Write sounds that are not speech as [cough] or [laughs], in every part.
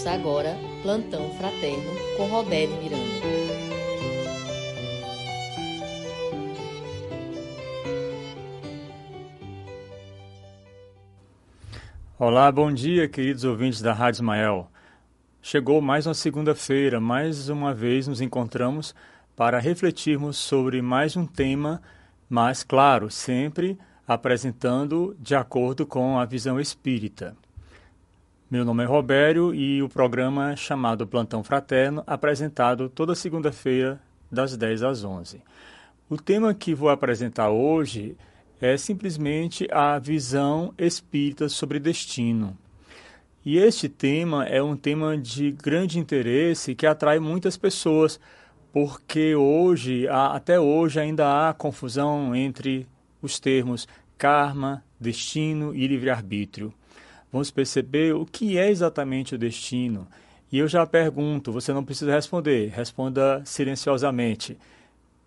Ouça agora Plantão Fraterno com Roberto Miranda. Olá, bom dia, queridos ouvintes da Rádio Ismael. Chegou mais uma segunda-feira, mais uma vez nos encontramos para refletirmos sobre mais um tema, mas, claro, sempre apresentando de acordo com a visão espírita. Meu nome é Robério e o programa é chamado Plantão Fraterno, apresentado toda segunda-feira, das 10 às 11. O tema que vou apresentar hoje é simplesmente a visão espírita sobre destino. E este tema é um tema de grande interesse que atrai muitas pessoas, porque hoje, até hoje, ainda há confusão entre os termos karma, destino e livre-arbítrio vamos perceber o que é exatamente o destino. E eu já pergunto, você não precisa responder, responda silenciosamente.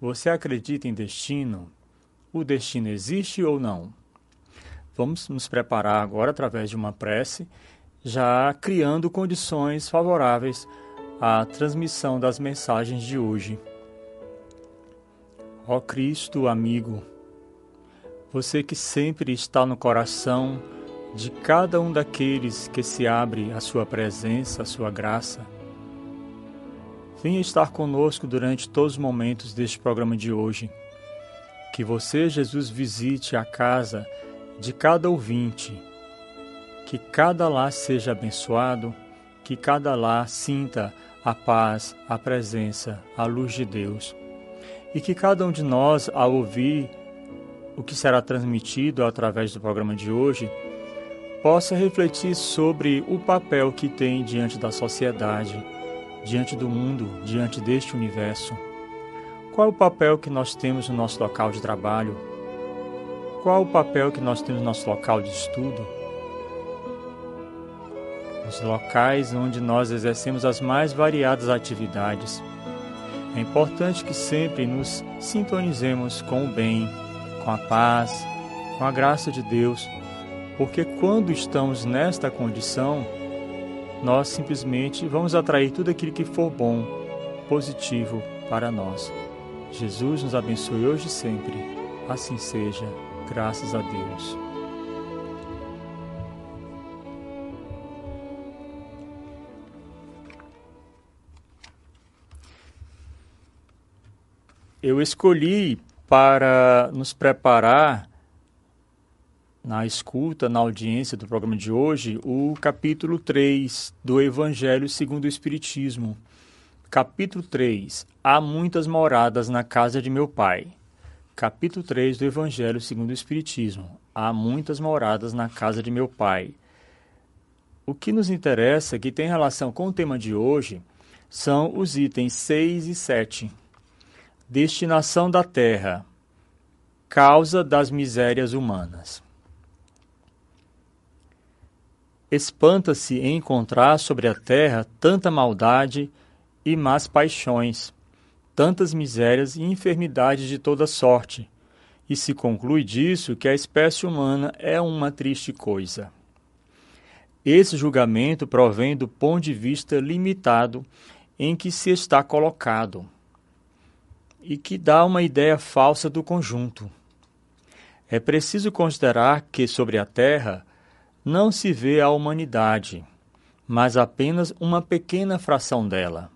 Você acredita em destino? O destino existe ou não? Vamos nos preparar agora através de uma prece, já criando condições favoráveis à transmissão das mensagens de hoje. Ó Cristo amigo, você que sempre está no coração de cada um daqueles que se abre à sua presença, à sua graça. Venha estar conosco durante todos os momentos deste programa de hoje. Que você, Jesus, visite a casa de cada ouvinte, que cada lar seja abençoado, que cada lar sinta a paz, a presença, a luz de Deus. E que cada um de nós, ao ouvir o que será transmitido através do programa de hoje, possa refletir sobre o papel que tem diante da sociedade, diante do mundo, diante deste universo. Qual o papel que nós temos no nosso local de trabalho? Qual o papel que nós temos no nosso local de estudo? Os locais onde nós exercemos as mais variadas atividades. É importante que sempre nos sintonizemos com o bem, com a paz, com a graça de Deus porque quando estamos nesta condição, nós simplesmente vamos atrair tudo aquilo que for bom, positivo para nós. Jesus nos abençoe hoje e sempre. Assim seja, graças a Deus. Eu escolhi para nos preparar na escuta, na audiência do programa de hoje, o capítulo 3 do Evangelho segundo o Espiritismo. Capítulo 3: Há muitas moradas na casa de meu Pai. Capítulo 3 do Evangelho segundo o Espiritismo. Há muitas moradas na casa de meu Pai. O que nos interessa, que tem relação com o tema de hoje, são os itens 6 e 7. Destinação da terra. Causa das misérias humanas. Espanta-se em encontrar sobre a terra tanta maldade e más paixões, tantas misérias e enfermidades de toda sorte, e se conclui disso que a espécie humana é uma triste coisa. Esse julgamento provém do ponto de vista limitado em que se está colocado e que dá uma ideia falsa do conjunto. É preciso considerar que sobre a Terra não se vê a humanidade, mas apenas uma pequena fração dela.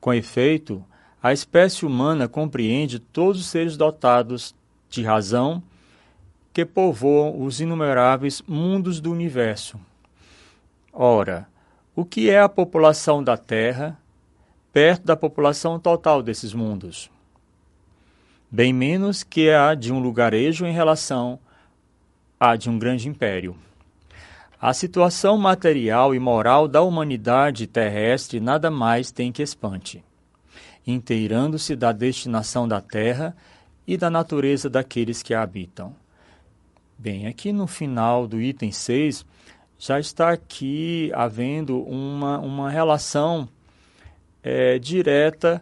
Com efeito, a espécie humana compreende todos os seres dotados de razão que povoam os inumeráveis mundos do universo. Ora, o que é a população da Terra perto da população total desses mundos? Bem menos que a de um lugarejo em relação à de um grande império. A situação material e moral da humanidade terrestre nada mais tem que espante, inteirando-se da destinação da terra e da natureza daqueles que a habitam. Bem, aqui no final do item 6, já está aqui havendo uma, uma relação é, direta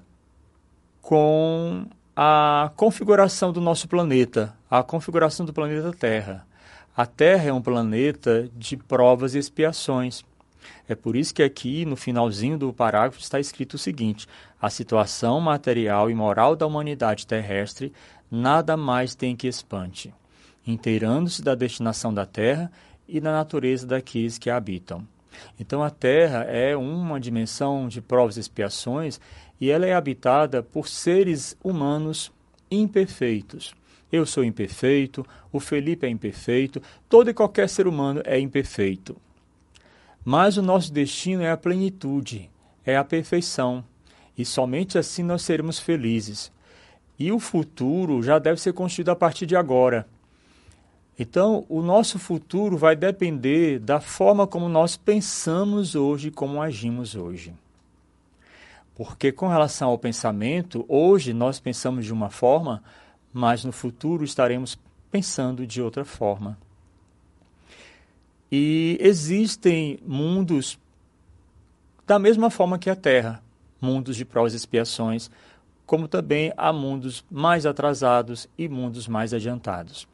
com a configuração do nosso planeta, a configuração do planeta Terra. A Terra é um planeta de provas e expiações. É por isso que aqui, no finalzinho do parágrafo, está escrito o seguinte: a situação material e moral da humanidade terrestre nada mais tem que espante, inteirando-se da destinação da terra e da natureza daqueles que a habitam. Então a Terra é uma dimensão de provas e expiações e ela é habitada por seres humanos imperfeitos. Eu sou imperfeito, o Felipe é imperfeito, todo e qualquer ser humano é imperfeito. Mas o nosso destino é a plenitude, é a perfeição, e somente assim nós seremos felizes. E o futuro já deve ser construído a partir de agora. Então, o nosso futuro vai depender da forma como nós pensamos hoje, como agimos hoje. Porque, com relação ao pensamento, hoje nós pensamos de uma forma, mas no futuro estaremos pensando de outra forma. E existem mundos da mesma forma que a Terra mundos de provas e expiações, como também há mundos mais atrasados e mundos mais adiantados.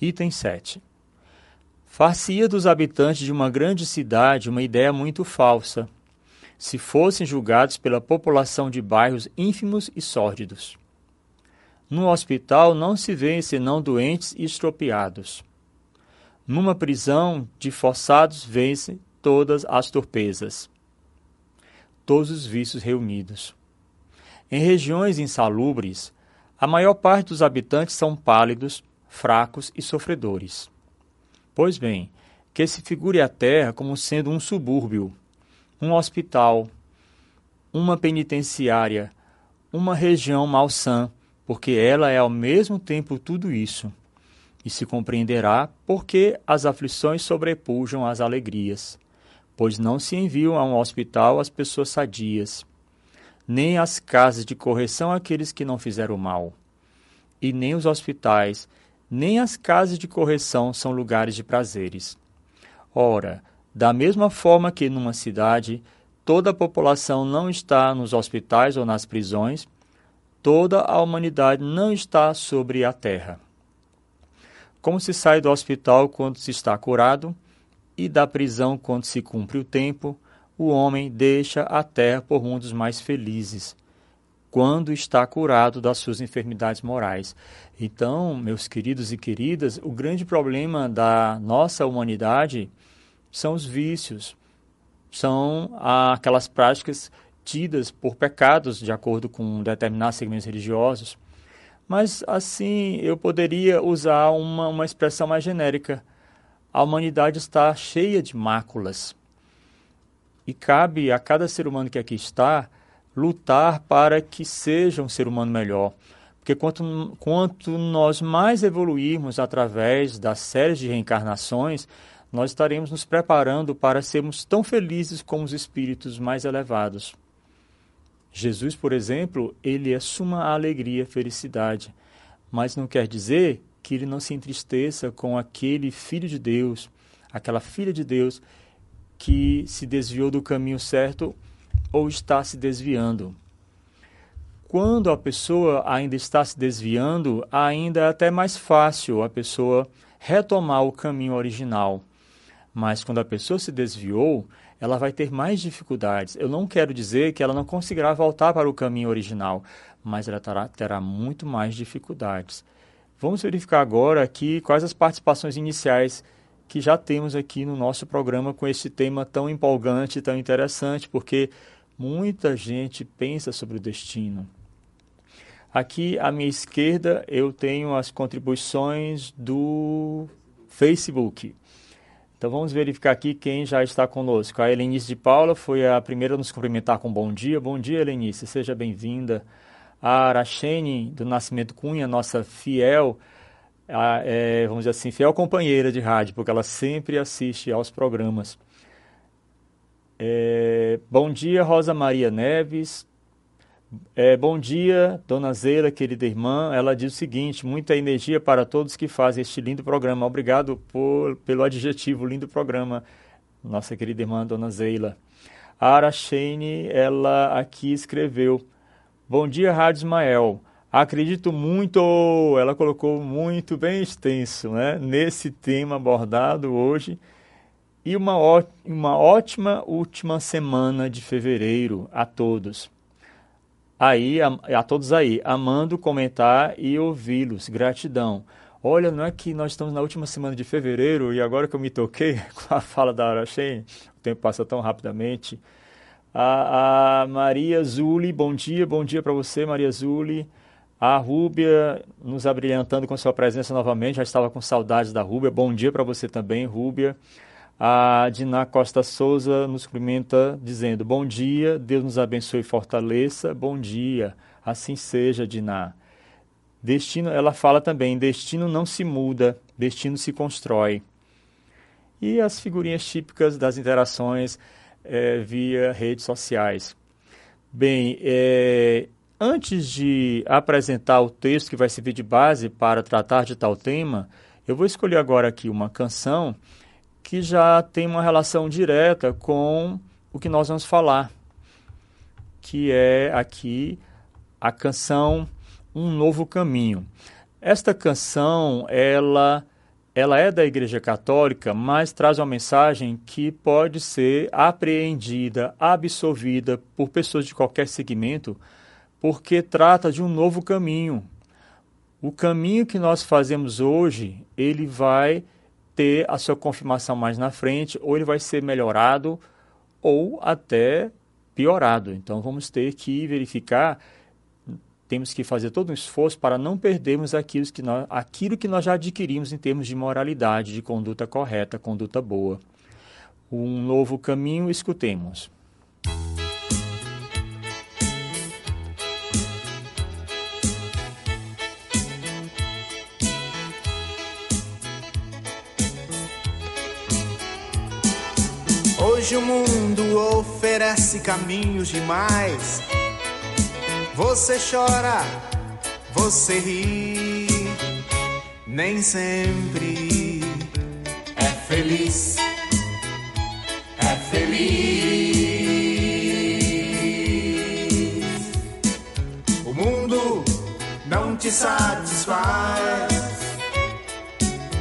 Item 7. Far-se-ia dos habitantes de uma grande cidade uma ideia muito falsa, se fossem julgados pela população de bairros ínfimos e sórdidos. No hospital não se vêem senão doentes e estropiados. Numa prisão de forçados vêem-se todas as torpezas, todos os vícios reunidos. Em regiões insalubres, a maior parte dos habitantes são pálidos, fracos e sofredores. Pois bem, que se figure a terra como sendo um subúrbio, um hospital, uma penitenciária, uma região malsã, porque ela é ao mesmo tempo tudo isso. E se compreenderá porque as aflições sobrepujam as alegrias, pois não se enviam a um hospital as pessoas sadias, nem às casas de correção aqueles que não fizeram mal, e nem os hospitais nem as casas de correção são lugares de prazeres. Ora, da mesma forma que numa cidade toda a população não está nos hospitais ou nas prisões, toda a humanidade não está sobre a terra. Como se sai do hospital quando se está curado, e da prisão quando se cumpre o tempo, o homem deixa a terra por mundos mais felizes, quando está curado das suas enfermidades morais. Então, meus queridos e queridas, o grande problema da nossa humanidade são os vícios, são aquelas práticas tidas por pecados, de acordo com determinados segmentos religiosos. Mas, assim, eu poderia usar uma, uma expressão mais genérica. A humanidade está cheia de máculas. E cabe a cada ser humano que aqui está lutar para que seja um ser humano melhor. Porque quanto, quanto nós mais evoluirmos através das séries de reencarnações, nós estaremos nos preparando para sermos tão felizes como os espíritos mais elevados. Jesus, por exemplo, ele é suma alegria, felicidade, mas não quer dizer que ele não se entristeça com aquele filho de Deus, aquela filha de Deus que se desviou do caminho certo ou está se desviando. Quando a pessoa ainda está se desviando, ainda é até mais fácil a pessoa retomar o caminho original. Mas quando a pessoa se desviou, ela vai ter mais dificuldades. Eu não quero dizer que ela não conseguirá voltar para o caminho original, mas ela terá, terá muito mais dificuldades. Vamos verificar agora aqui quais as participações iniciais que já temos aqui no nosso programa com esse tema tão empolgante, tão interessante, porque Muita gente pensa sobre o destino. Aqui à minha esquerda eu tenho as contribuições do Facebook. Então vamos verificar aqui quem já está conosco. A Helenice de Paula foi a primeira a nos cumprimentar com bom dia. Bom dia, Helenice, seja bem-vinda. A Arachene do Nascimento Cunha, nossa fiel, a, é, vamos dizer assim, fiel companheira de rádio, porque ela sempre assiste aos programas. É, bom dia, Rosa Maria Neves. É, bom dia, Dona Zeira, querida irmã. Ela diz o seguinte: muita energia para todos que fazem este lindo programa. Obrigado por, pelo adjetivo lindo programa, nossa querida irmã Dona Zeila. A Arachene, ela aqui escreveu: Bom dia, Rádio Ismael. Acredito muito, ela colocou muito bem extenso, né, nesse tema abordado hoje E uma, uma ótima última semana de fevereiro a todos. Aí, a, a todos aí, amando comentar e ouvi-los. Gratidão. Olha, não é que nós estamos na última semana de fevereiro e agora que eu me toquei [laughs] com a fala da Araxém, o tempo passa tão rapidamente. A, a Maria Zuli, bom dia, bom dia para você, Maria Zuli. A Rúbia nos abrilhantando com sua presença novamente, já estava com saudades da Rúbia. Bom dia para você também, Rúbia. A Diná Costa Souza nos cumprimenta dizendo: Bom dia, Deus nos abençoe e fortaleça. Bom dia, assim seja, Diná. Destino, ela fala também: destino não se muda, destino se constrói. E as figurinhas típicas das interações é, via redes sociais. Bem, é, antes de apresentar o texto que vai servir de base para tratar de tal tema, eu vou escolher agora aqui uma canção que já tem uma relação direta com o que nós vamos falar, que é aqui a canção Um Novo Caminho. Esta canção, ela ela é da Igreja Católica, mas traz uma mensagem que pode ser apreendida, absorvida por pessoas de qualquer segmento, porque trata de um novo caminho. O caminho que nós fazemos hoje, ele vai ter a sua confirmação mais na frente, ou ele vai ser melhorado ou até piorado. Então vamos ter que verificar, temos que fazer todo um esforço para não perdermos aquilo que nós, aquilo que nós já adquirimos em termos de moralidade, de conduta correta, conduta boa. Um novo caminho, escutemos. Hoje o mundo oferece caminhos demais. Você chora, você ri, nem sempre é feliz. É feliz. O mundo não te satisfaz,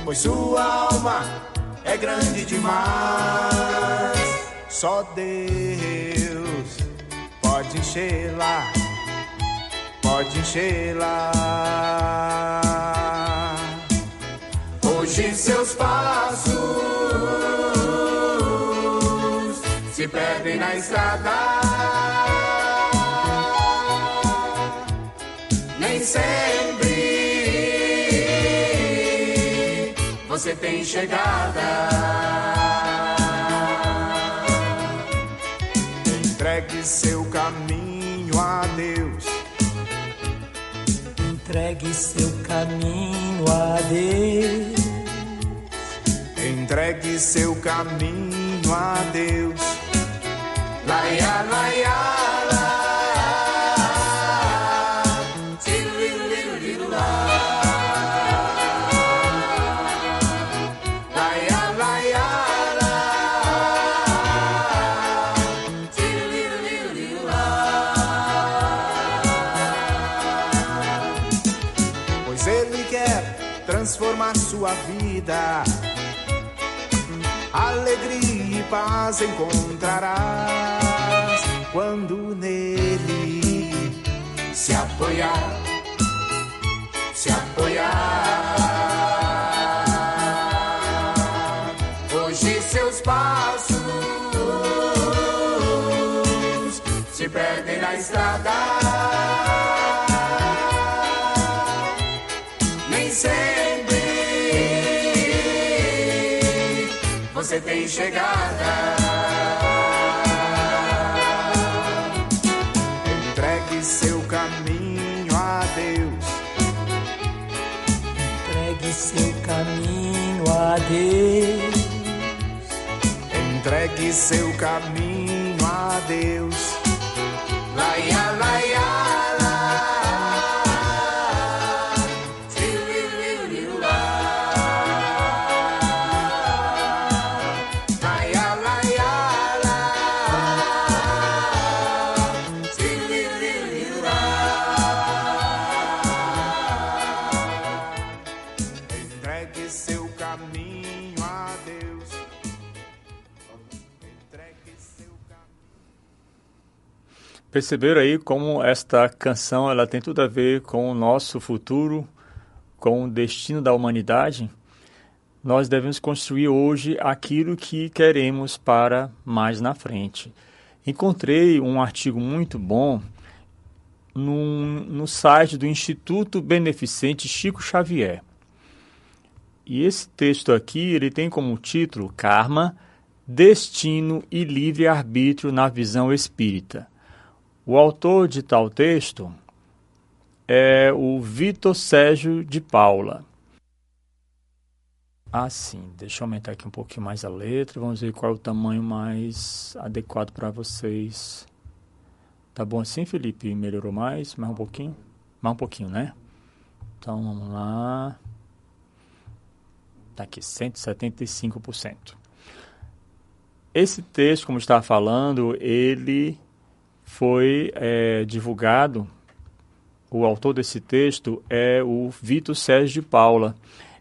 pois sua alma é grande demais. Só Deus pode enchê-la, pode enchê-la. Hoje seus passos se perdem na estrada. Nem sempre você tem chegada. Seu caminho a Deus. Entregue seu caminho a Deus. Entregue seu caminho a Deus. Laia, laia. Paz encontrarás quando nele se apoiar, se apoiar. Hoje seus passos se perdem na estrada. você tem chegada. Caminho a Deus. Entregue seu caminho a Deus. Laia, laia. Perceberam aí como esta canção ela tem tudo a ver com o nosso futuro, com o destino da humanidade? Nós devemos construir hoje aquilo que queremos para mais na frente. Encontrei um artigo muito bom no, no site do Instituto Beneficente Chico Xavier. E esse texto aqui ele tem como título Karma, Destino e Livre-Arbítrio na Visão Espírita. O autor de tal texto é o Vitor Sérgio de Paula. Ah, sim. Deixa eu aumentar aqui um pouquinho mais a letra. Vamos ver qual é o tamanho mais adequado para vocês. Tá bom assim, Felipe? Melhorou mais? Mais um pouquinho? Mais um pouquinho, né? Então, vamos lá. Tá aqui, 175%. Esse texto, como estava falando, ele foi é, divulgado, o autor desse texto é o Vitor Sérgio de Paula.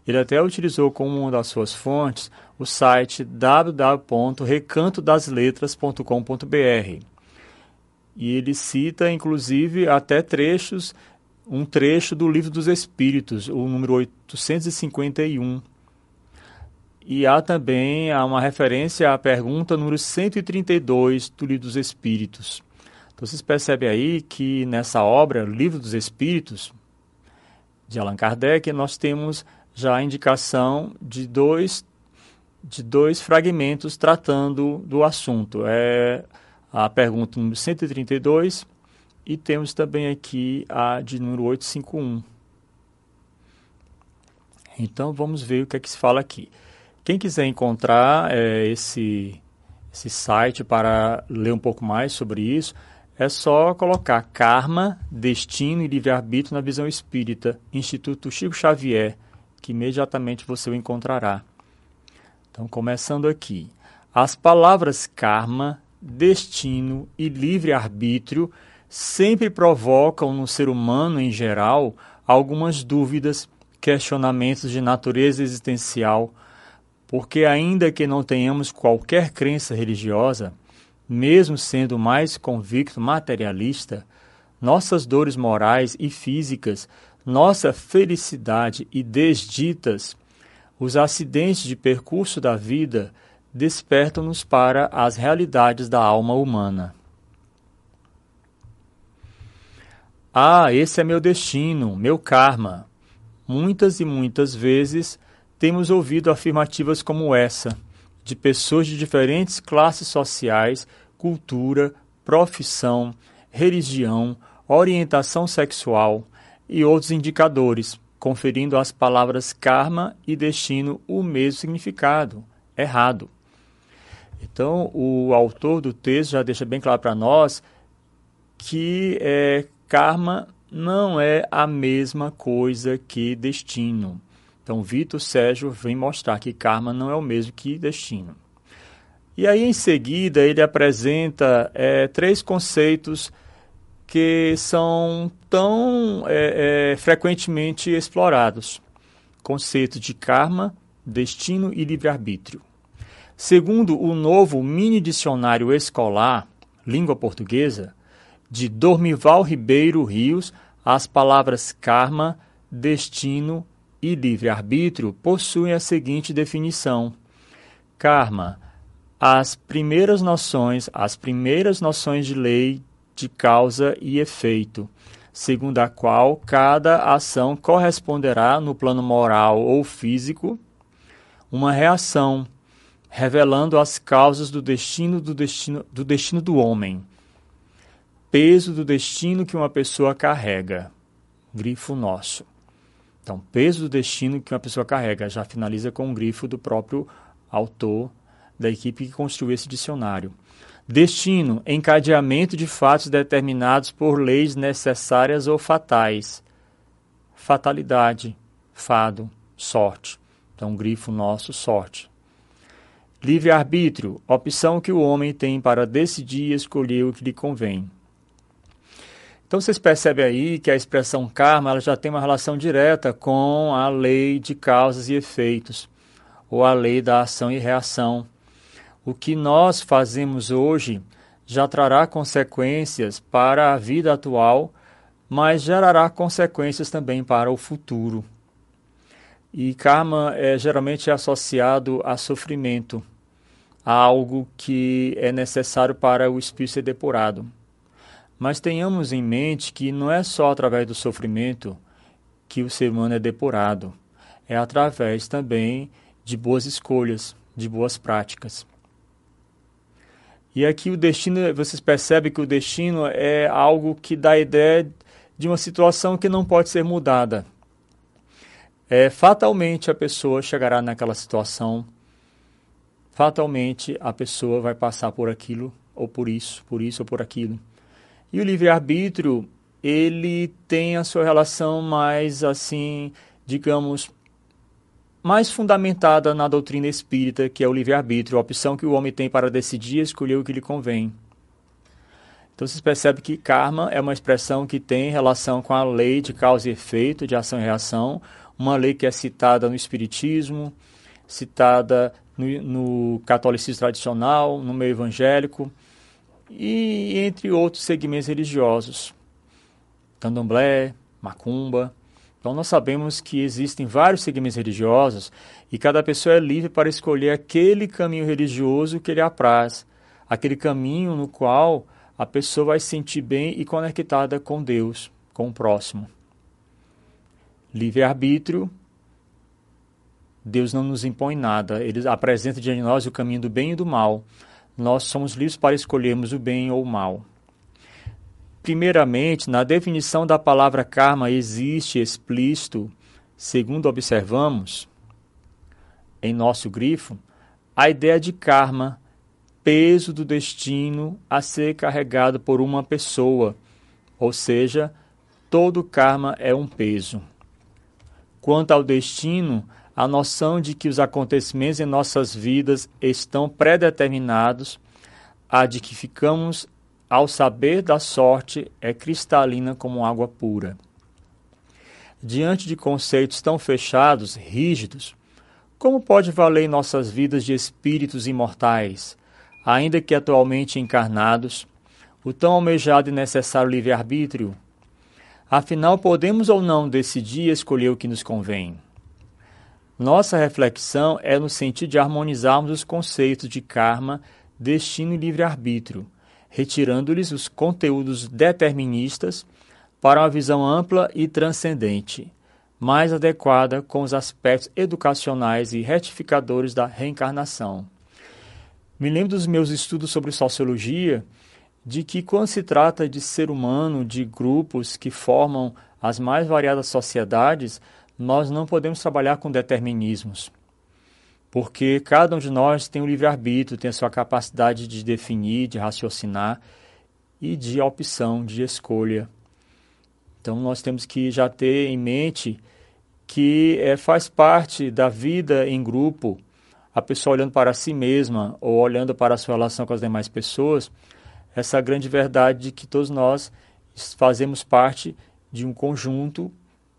Ele até utilizou como uma das suas fontes o site www.recantodasletras.com.br. E ele cita, inclusive, até trechos, um trecho do Livro dos Espíritos, o número 851, e há também uma referência à pergunta número 132 do Livro dos Espíritos. Então vocês percebem aí que nessa obra, Livro dos Espíritos, de Allan Kardec, nós temos já a indicação de dois, de dois fragmentos tratando do assunto. É a pergunta número 132 e temos também aqui a de número 851. Então vamos ver o que é que se fala aqui. Quem quiser encontrar é, esse, esse site para ler um pouco mais sobre isso, é só colocar Karma, Destino e Livre-Arbítrio na Visão Espírita, Instituto Chico Xavier, que imediatamente você o encontrará. Então, começando aqui. As palavras karma, destino e livre-arbítrio sempre provocam no ser humano em geral algumas dúvidas, questionamentos de natureza existencial porque, ainda que não tenhamos qualquer crença religiosa, mesmo sendo mais convicto materialista, nossas dores morais e físicas, nossa felicidade e desditas, os acidentes de percurso da vida despertam-nos para as realidades da alma humana. Ah, esse é meu destino, meu karma. Muitas e muitas vezes temos ouvido afirmativas como essa, de pessoas de diferentes classes sociais, cultura, profissão, religião, orientação sexual e outros indicadores, conferindo às palavras karma e destino o mesmo significado, errado. Então, o autor do texto já deixa bem claro para nós que é, karma não é a mesma coisa que destino. Então, Vitor Sérgio vem mostrar que karma não é o mesmo que destino. E aí, em seguida, ele apresenta é, três conceitos que são tão é, é, frequentemente explorados: conceito de karma, destino e livre-arbítrio. Segundo o novo mini dicionário escolar, língua portuguesa, de Dormival Ribeiro Rios, as palavras karma, destino e livre-arbítrio possuem a seguinte definição: karma, as primeiras noções, as primeiras noções de lei de causa e efeito, segundo a qual cada ação corresponderá no plano moral ou físico uma reação, revelando as causas do destino do destino do destino do homem. Peso do destino que uma pessoa carrega. Grifo nosso. Então, peso do destino que uma pessoa carrega já finaliza com um grifo do próprio autor da equipe que construiu esse dicionário. Destino, encadeamento de fatos determinados por leis necessárias ou fatais. Fatalidade, fado, sorte. Então, grifo nosso, sorte. Livre-arbítrio, opção que o homem tem para decidir e escolher o que lhe convém. Então vocês percebem aí que a expressão karma ela já tem uma relação direta com a lei de causas e efeitos, ou a lei da ação e reação. O que nós fazemos hoje já trará consequências para a vida atual, mas gerará consequências também para o futuro. E karma é geralmente associado a sofrimento, a algo que é necessário para o espírito ser depurado. Mas tenhamos em mente que não é só através do sofrimento que o ser humano é depurado, é através também de boas escolhas, de boas práticas. E aqui o destino, vocês percebem que o destino é algo que dá a ideia de uma situação que não pode ser mudada é, fatalmente a pessoa chegará naquela situação, fatalmente a pessoa vai passar por aquilo, ou por isso, por isso ou por aquilo. E o livre-arbítrio, ele tem a sua relação mais, assim, digamos, mais fundamentada na doutrina espírita, que é o livre-arbítrio, a opção que o homem tem para decidir e escolher o que lhe convém. Então vocês percebem que karma é uma expressão que tem relação com a lei de causa e efeito, de ação e reação, uma lei que é citada no Espiritismo, citada no, no catolicismo tradicional, no meio evangélico e entre outros segmentos religiosos, candomblé, macumba. Então nós sabemos que existem vários segmentos religiosos e cada pessoa é livre para escolher aquele caminho religioso que lhe apraz, aquele caminho no qual a pessoa vai se sentir bem e conectada com Deus, com o próximo livre-arbítrio, Deus não nos impõe nada. Ele apresenta diante de nós o caminho do bem e do mal. Nós somos livres para escolhermos o bem ou o mal. Primeiramente, na definição da palavra karma existe explícito, segundo observamos em nosso grifo, a ideia de karma, peso do destino a ser carregado por uma pessoa, ou seja, todo karma é um peso. Quanto ao destino, a noção de que os acontecimentos em nossas vidas estão predeterminados, a de que ficamos ao saber da sorte é cristalina como água pura. Diante de conceitos tão fechados, rígidos, como pode valer em nossas vidas de espíritos imortais, ainda que atualmente encarnados, o tão almejado e necessário livre-arbítrio Afinal, podemos ou não decidir escolher o que nos convém? Nossa reflexão é no sentido de harmonizarmos os conceitos de karma, destino e livre-arbítrio, retirando-lhes os conteúdos deterministas para uma visão ampla e transcendente, mais adequada com os aspectos educacionais e retificadores da reencarnação. Me lembro dos meus estudos sobre sociologia de que quando se trata de ser humano, de grupos que formam as mais variadas sociedades, nós não podemos trabalhar com determinismos. Porque cada um de nós tem o livre-arbítrio, tem a sua capacidade de definir, de raciocinar e de opção, de escolha. Então nós temos que já ter em mente que é, faz parte da vida em grupo, a pessoa olhando para si mesma ou olhando para a sua relação com as demais pessoas, essa grande verdade de que todos nós fazemos parte de um conjunto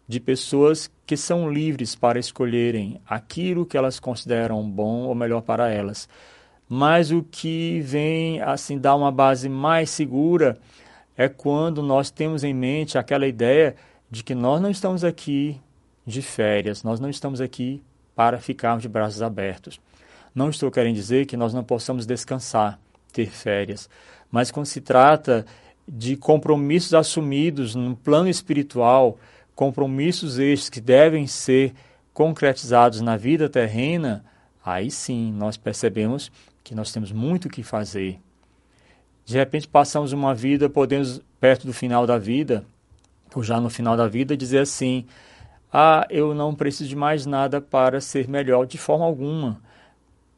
de pessoas que são livres para escolherem aquilo que elas consideram bom ou melhor para elas. Mas o que vem assim dar uma base mais segura é quando nós temos em mente aquela ideia de que nós não estamos aqui de férias, nós não estamos aqui para ficarmos de braços abertos. Não estou querendo dizer que nós não possamos descansar, ter férias, mas quando se trata de compromissos assumidos no plano espiritual, compromissos estes que devem ser concretizados na vida terrena, aí sim nós percebemos que nós temos muito o que fazer. De repente passamos uma vida, podemos, perto do final da vida, ou já no final da vida, dizer assim: Ah, eu não preciso de mais nada para ser melhor, de forma alguma.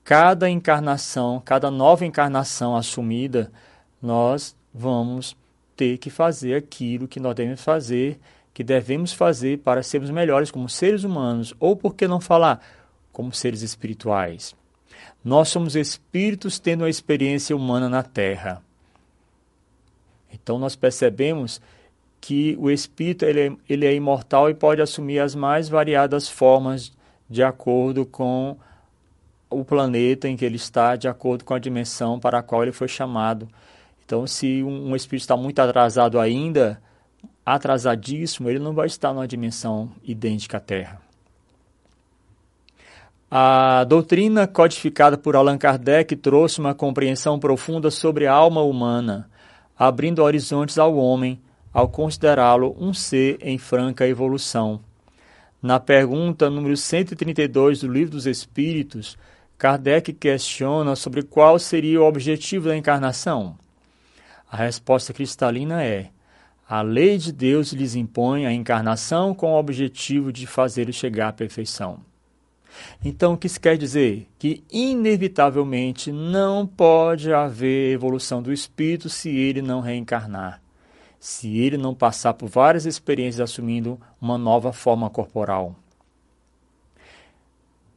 Cada encarnação, cada nova encarnação assumida, nós vamos ter que fazer aquilo que nós devemos fazer, que devemos fazer para sermos melhores como seres humanos, ou por que não falar como seres espirituais. Nós somos espíritos tendo uma experiência humana na Terra. Então nós percebemos que o espírito ele é, ele é imortal e pode assumir as mais variadas formas de acordo com o planeta em que ele está, de acordo com a dimensão para a qual ele foi chamado Então, se um, um espírito está muito atrasado ainda, atrasadíssimo, ele não vai estar numa dimensão idêntica à Terra. A doutrina codificada por Allan Kardec trouxe uma compreensão profunda sobre a alma humana, abrindo horizontes ao homem ao considerá-lo um ser em franca evolução. Na pergunta número 132 do Livro dos Espíritos, Kardec questiona sobre qual seria o objetivo da encarnação. A resposta cristalina é: a lei de Deus lhes impõe a encarnação com o objetivo de fazê-los chegar à perfeição. Então, o que isso quer dizer? Que, inevitavelmente, não pode haver evolução do espírito se ele não reencarnar, se ele não passar por várias experiências assumindo uma nova forma corporal.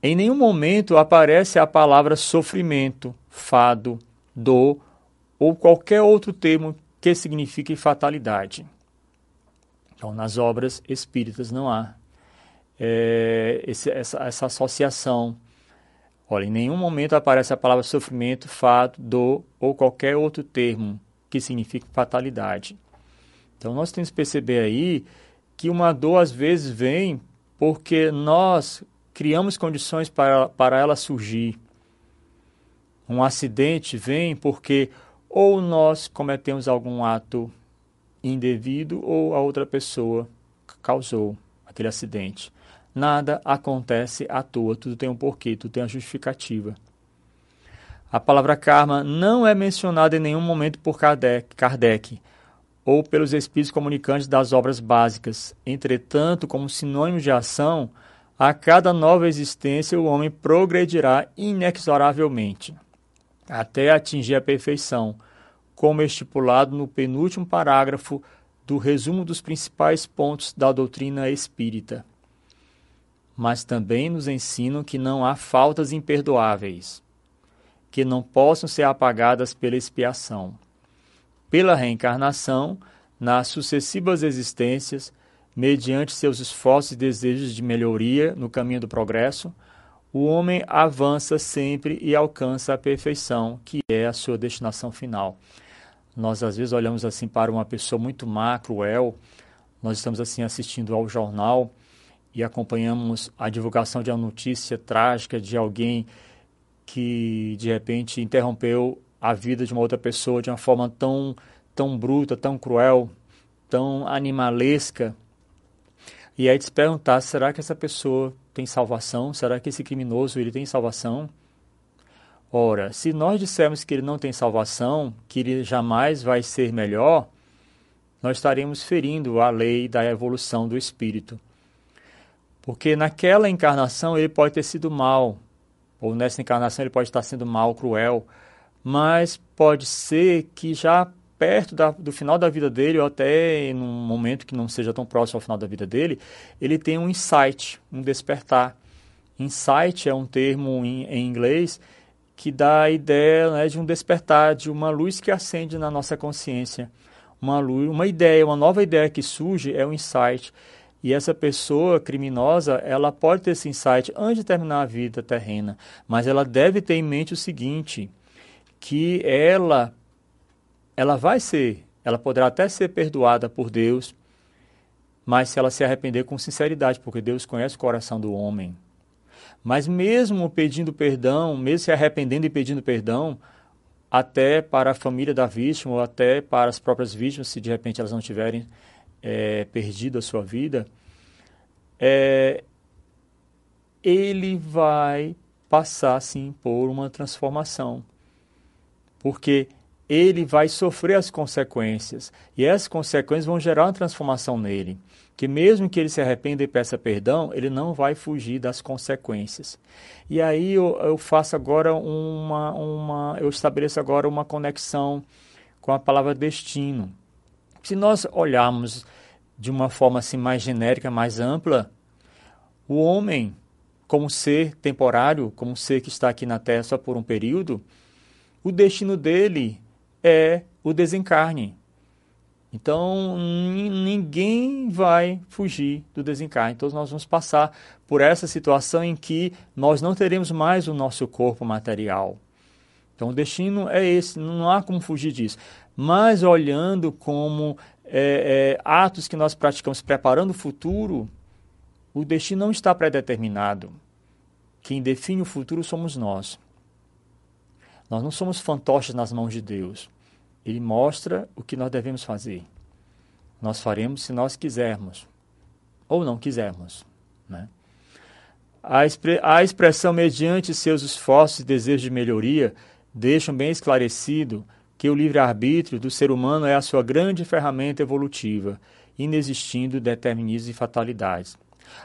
Em nenhum momento aparece a palavra sofrimento, fado, dor ou qualquer outro termo que signifique fatalidade. Então, nas obras espíritas não há é, esse, essa, essa associação. Olha, em nenhum momento aparece a palavra sofrimento, fato, dor ou qualquer outro termo que signifique fatalidade. Então nós temos que perceber aí que uma dor às vezes vem porque nós criamos condições para, para ela surgir. Um acidente vem porque ou nós cometemos algum ato indevido ou a outra pessoa causou aquele acidente. Nada acontece à toa, tudo tem um porquê, tudo tem uma justificativa. A palavra karma não é mencionada em nenhum momento por Kardec, Kardec ou pelos espíritos comunicantes das obras básicas. Entretanto, como sinônimo de ação, a cada nova existência o homem progredirá inexoravelmente até atingir a perfeição, como estipulado no penúltimo parágrafo do resumo dos principais pontos da doutrina espírita mas também nos ensinam que não há faltas imperdoáveis, que não possam ser apagadas pela expiação. Pela reencarnação, nas sucessivas existências, mediante seus esforços e desejos de melhoria no caminho do progresso, o homem avança sempre e alcança a perfeição, que é a sua destinação final. Nós às vezes olhamos assim para uma pessoa muito má, cruel, nós estamos assim assistindo ao jornal e acompanhamos a divulgação de uma notícia trágica de alguém que de repente interrompeu a vida de uma outra pessoa de uma forma tão tão bruta, tão cruel, tão animalesca. E aí se perguntar, será que essa pessoa tem salvação? Será que esse criminoso ele tem salvação? Ora, se nós dissermos que ele não tem salvação, que ele jamais vai ser melhor, nós estaremos ferindo a lei da evolução do espírito. Porque naquela encarnação ele pode ter sido mal, ou nessa encarnação ele pode estar sendo mal, cruel, mas pode ser que já perto da, do final da vida dele, ou até em um momento que não seja tão próximo ao final da vida dele, ele tem um insight, um despertar. Insight é um termo em, em inglês que dá a ideia né, de um despertar, de uma luz que acende na nossa consciência. Uma luz, uma ideia, uma nova ideia que surge é um insight. E essa pessoa criminosa, ela pode ter esse insight antes de terminar a vida terrena, mas ela deve ter em mente o seguinte, que ela ela vai ser, ela poderá até ser perdoada por Deus, mas se ela se arrepender com sinceridade, porque Deus conhece o coração do homem. Mas mesmo pedindo perdão, mesmo se arrependendo e pedindo perdão, até para a família da vítima ou até para as próprias vítimas, se de repente elas não tiverem é, perdido a sua vida, é, ele vai passar sim por uma transformação. Porque ele vai sofrer as consequências. E essas consequências vão gerar uma transformação nele. Que mesmo que ele se arrependa e peça perdão, ele não vai fugir das consequências. E aí eu, eu faço agora uma, uma. Eu estabeleço agora uma conexão com a palavra destino. Se nós olharmos de uma forma assim mais genérica, mais ampla, o homem, como ser temporário, como ser que está aqui na Terra só por um período, o destino dele é o desencarne. Então, ninguém vai fugir do desencarne. Então, nós vamos passar por essa situação em que nós não teremos mais o nosso corpo material. Então o destino é esse, não há como fugir disso. Mas olhando como é, é, atos que nós praticamos preparando o futuro, o destino não está predeterminado. Quem define o futuro somos nós. Nós não somos fantoches nas mãos de Deus. Ele mostra o que nós devemos fazer. Nós faremos se nós quisermos ou não quisermos. Né? A, expre a expressão mediante seus esforços e desejos de melhoria deixam bem esclarecido que o livre-arbítrio do ser humano é a sua grande ferramenta evolutiva, inexistindo determinismos e fatalidades.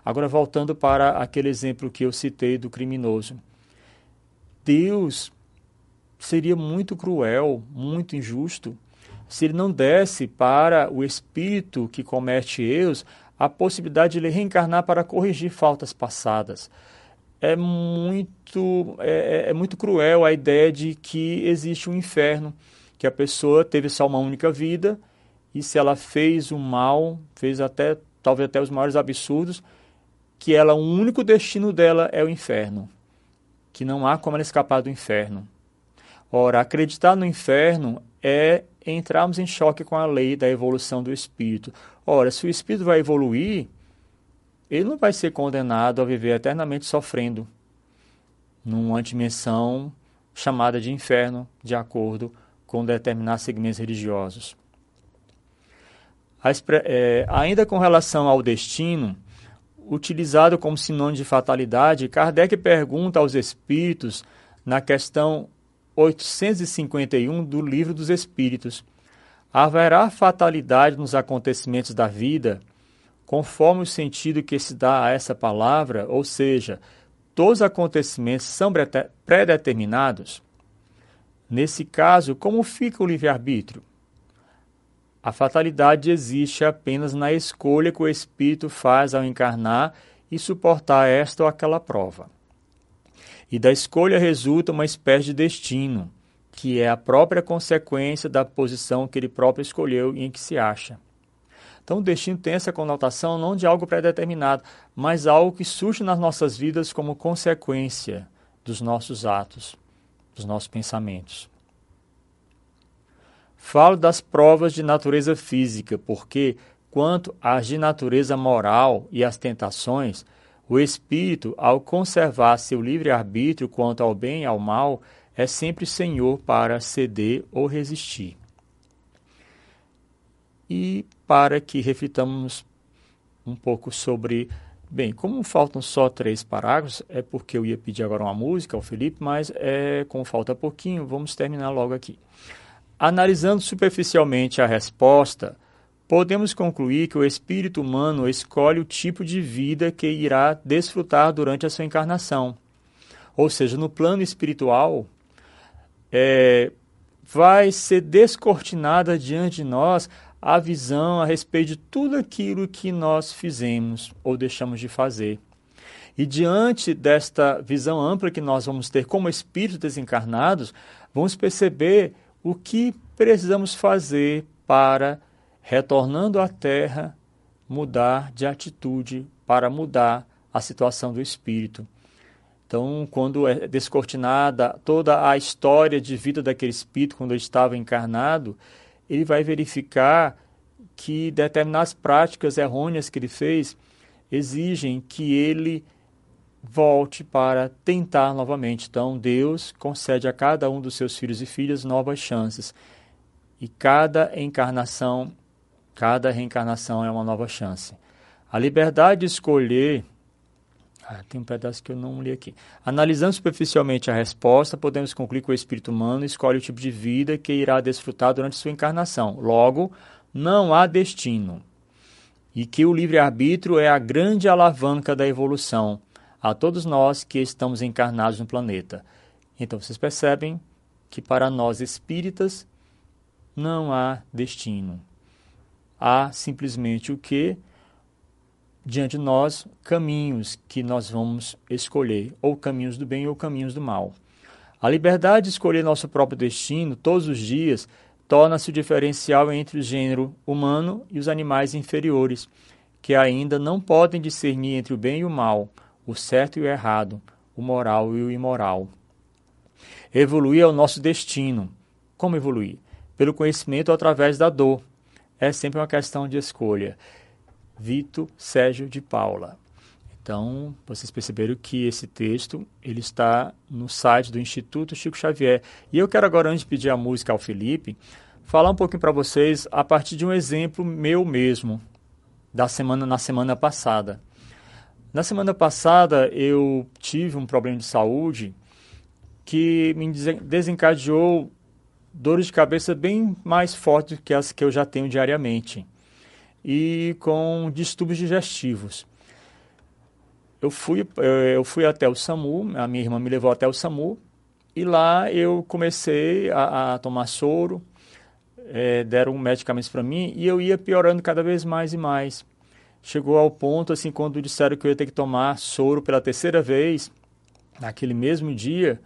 Agora, voltando para aquele exemplo que eu citei do criminoso. Deus seria muito cruel, muito injusto, se ele não desse para o espírito que comete erros a possibilidade de ele reencarnar para corrigir faltas passadas. É muito, é, é, é muito cruel a ideia de que existe um inferno, que a pessoa teve só uma única vida e se ela fez o mal, fez até talvez até os maiores absurdos, que ela o único destino dela é o inferno, que não há como ela escapar do inferno. Ora, acreditar no inferno é entrarmos em choque com a lei da evolução do espírito. Ora, se o espírito vai evoluir, ele não vai ser condenado a viver eternamente sofrendo numa dimensão chamada de inferno, de acordo com determinados segmentos religiosos. É, ainda com relação ao destino, utilizado como sinônimo de fatalidade, Kardec pergunta aos espíritos, na questão 851 do Livro dos Espíritos: Haverá fatalidade nos acontecimentos da vida, conforme o sentido que se dá a essa palavra, ou seja, todos os acontecimentos são predeterminados? Nesse caso, como fica o livre-arbítrio? A fatalidade existe apenas na escolha que o espírito faz ao encarnar e suportar esta ou aquela prova. E da escolha resulta uma espécie de destino, que é a própria consequência da posição que ele próprio escolheu e em que se acha. Então, o destino tem essa conotação não de algo predeterminado, mas algo que surge nas nossas vidas como consequência dos nossos atos, dos nossos pensamentos. Falo das provas de natureza física, porque, quanto às de natureza moral e às tentações, o espírito, ao conservar seu livre-arbítrio quanto ao bem e ao mal, é sempre senhor para ceder ou resistir. E para que reflitamos um pouco sobre. Bem, como faltam só três parágrafos, é porque eu ia pedir agora uma música ao Felipe, mas é, como falta pouquinho, vamos terminar logo aqui. Analisando superficialmente a resposta, podemos concluir que o espírito humano escolhe o tipo de vida que irá desfrutar durante a sua encarnação. Ou seja, no plano espiritual, é, vai ser descortinada diante de nós a visão a respeito de tudo aquilo que nós fizemos ou deixamos de fazer. E diante desta visão ampla que nós vamos ter como espíritos desencarnados, vamos perceber o que precisamos fazer para retornando à terra, mudar de atitude para mudar a situação do espírito. Então, quando é descortinada toda a história de vida daquele espírito quando ele estava encarnado, ele vai verificar que determinadas práticas errôneas que ele fez exigem que ele volte para tentar novamente. Então, Deus concede a cada um dos seus filhos e filhas novas chances. E cada encarnação Cada reencarnação é uma nova chance. A liberdade de escolher. Ah, tem um pedaço que eu não li aqui. Analisando superficialmente a resposta, podemos concluir que o espírito humano escolhe o tipo de vida que irá desfrutar durante sua encarnação. Logo, não há destino. E que o livre-arbítrio é a grande alavanca da evolução a todos nós que estamos encarnados no planeta. Então vocês percebem que para nós espíritas não há destino há simplesmente o que? Diante de nós, caminhos que nós vamos escolher, ou caminhos do bem ou caminhos do mal. A liberdade de escolher nosso próprio destino todos os dias torna-se o diferencial entre o gênero humano e os animais inferiores, que ainda não podem discernir entre o bem e o mal, o certo e o errado, o moral e o imoral. Evoluir é o nosso destino. Como evoluir? Pelo conhecimento através da dor. É sempre uma questão de escolha. Vitor Sérgio de Paula. Então, vocês perceberam que esse texto ele está no site do Instituto Chico Xavier. E eu quero agora, antes de pedir a música ao Felipe, falar um pouquinho para vocês a partir de um exemplo meu mesmo, da semana na semana passada. Na semana passada, eu tive um problema de saúde que me desencadeou dores de cabeça bem mais fortes do que as que eu já tenho diariamente e com distúrbios digestivos eu fui, eh, eu fui até o SAMU, a minha irmã me levou até o SAMU, e lá eu comecei a, a tomar soro, é, deram medicamentos para mim, e eu ia piorando cada vez mais e mais. Chegou ao ponto, assim, quando disseram que eu ia ter que tomar soro pela terceira vez, naquele mesmo dia,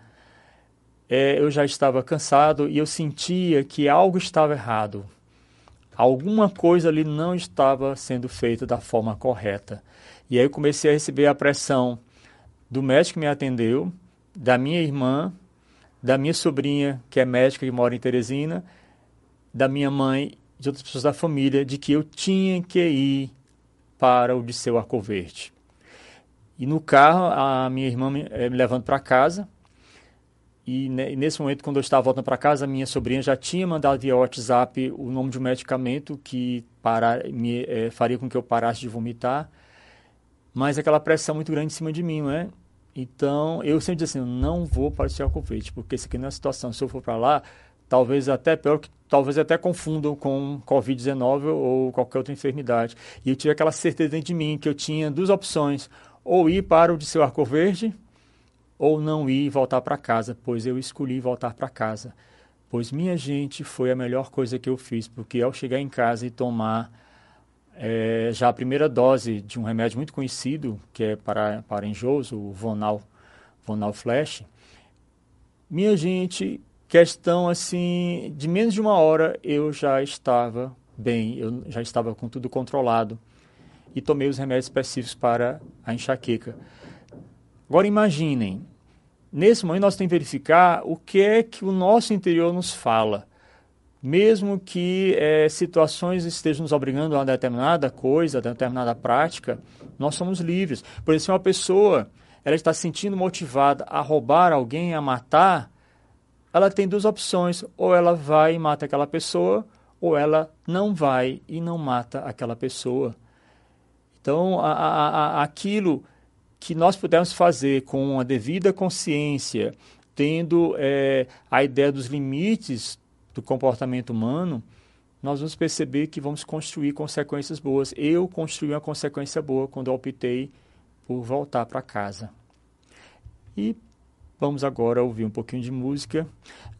é, eu já estava cansado e eu sentia que algo estava errado. Alguma coisa ali não estava sendo feita da forma correta. E aí eu comecei a receber a pressão do médico que me atendeu, da minha irmã, da minha sobrinha, que é médica e mora em Teresina, da minha mãe, de outras pessoas da família, de que eu tinha que ir para o Disseu Arcoverde. E no carro, a minha irmã me, eh, me levando para casa. E nesse momento, quando eu estava voltando para casa, a minha sobrinha já tinha mandado via WhatsApp o nome de um medicamento que para, me, é, faria com que eu parasse de vomitar mas aquela pressão muito grande em cima de mim, né? Então, eu sempre disse assim, não vou para o Covid, porque isso aqui não é situação. Se eu for para lá, talvez até pior, que talvez até confundam com Covid-19 ou qualquer outra enfermidade. E eu tive aquela certeza dentro de mim que eu tinha duas opções, ou ir para o de seu Arco Verde, ou não ir e voltar para casa, pois eu escolhi voltar para casa. Pois minha gente foi a melhor coisa que eu fiz, porque ao chegar em casa e tomar é, já a primeira dose de um remédio muito conhecido, que é para, para enjoos, o Vonal, Vonal Flash, minha gente, questão assim, de menos de uma hora eu já estava bem, eu já estava com tudo controlado e tomei os remédios específicos para a enxaqueca. Agora imaginem, nesse momento nós temos que verificar o que é que o nosso interior nos fala mesmo que é, situações estejam nos obrigando a uma determinada coisa, a determinada prática, nós somos livres. Por se uma pessoa ela está se sentindo motivada a roubar alguém, a matar, ela tem duas opções: ou ela vai e mata aquela pessoa, ou ela não vai e não mata aquela pessoa. Então, a, a, a, aquilo que nós pudermos fazer com a devida consciência, tendo é, a ideia dos limites do comportamento humano, nós vamos perceber que vamos construir consequências boas. Eu construí uma consequência boa quando optei por voltar para casa. E vamos agora ouvir um pouquinho de música.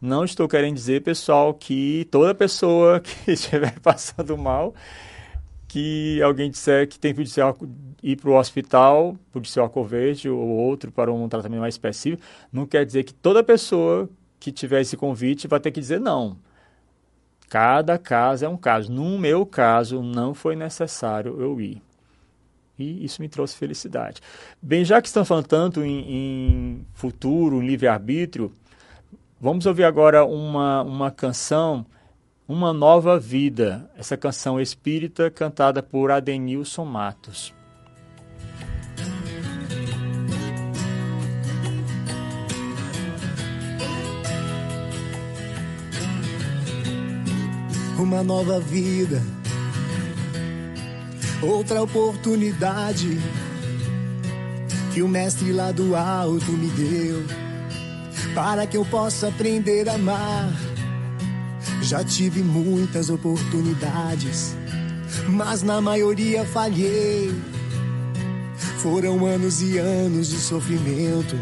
Não estou querendo dizer, pessoal, que toda pessoa [laughs] que estiver passando mal, que alguém disser que tem que ir para o hospital, judicial verde ou outro para um tratamento mais específico, não quer dizer que toda pessoa que tiver esse convite vai ter que dizer não. Cada caso é um caso. No meu caso, não foi necessário eu ir. E isso me trouxe felicidade. Bem, já que estão falando tanto em, em futuro, em livre-arbítrio, vamos ouvir agora uma, uma canção, Uma Nova Vida. Essa canção espírita cantada por Adenilson Matos. uma nova vida, outra oportunidade que o mestre lá do alto me deu para que eu possa aprender a amar. Já tive muitas oportunidades, mas na maioria falhei. Foram anos e anos de sofrimento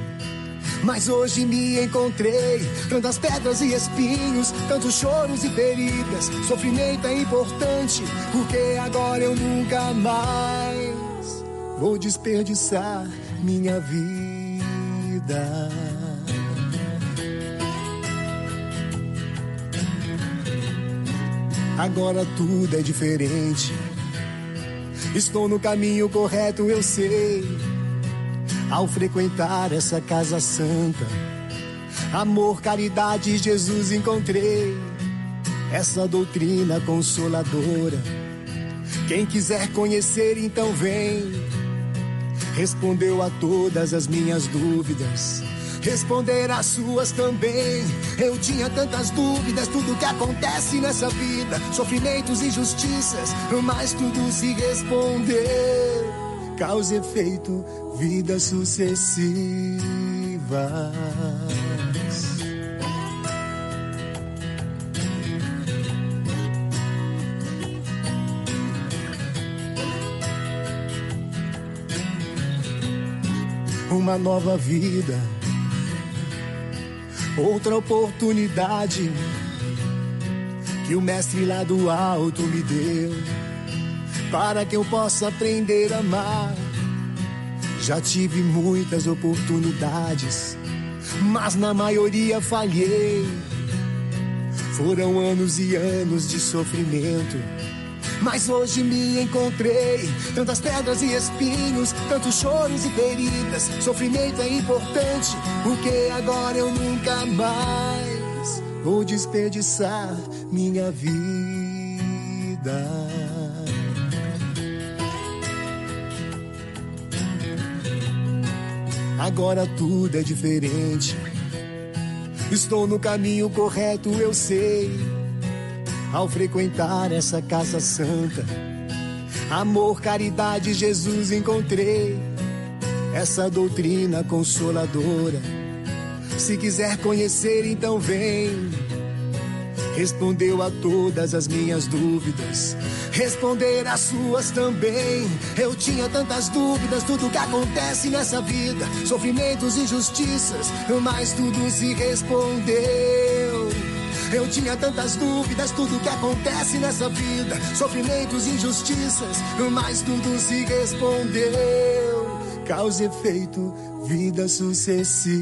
mas hoje me encontrei, tantas pedras e espinhos, tantos choros e feridas. Sofrimento é importante, porque agora eu nunca mais vou desperdiçar minha vida. Agora tudo é diferente. Estou no caminho correto, eu sei ao frequentar essa casa santa. Amor, caridade, Jesus encontrei. Essa doutrina consoladora. Quem quiser conhecer, então vem. Respondeu a todas as minhas dúvidas responder as suas também. Eu tinha tantas dúvidas, tudo que acontece nessa vida, sofrimentos, injustiças, mas tudo se respondeu. Causa e efeito, vidas sucessivas. Uma nova vida outra oportunidade que o mestre lá do alto me deu para que eu possa aprender a amar. Já tive muitas oportunidades, mas na maioria falhei. Foram anos e anos de sofrimento mas hoje me encontrei. Tantas pedras e espinhos, tantos choros e feridas. Sofrimento é importante, porque agora eu nunca mais vou desperdiçar minha vida. Agora tudo é diferente. Estou no caminho correto, eu sei ao frequentar essa casa santa. Amor, caridade, Jesus encontrei. Essa doutrina consoladora. Se quiser conhecer, então vem. Respondeu a todas as minhas dúvidas. Responder as suas também. Eu tinha tantas dúvidas, tudo que acontece nessa vida. Sofrimentos, injustiças, mas tudo se respondeu. Eu tinha tantas dúvidas, tudo que acontece nessa vida, sofrimentos, injustiças, mas tudo se respondeu. Causa e efeito, vidas sucessivas.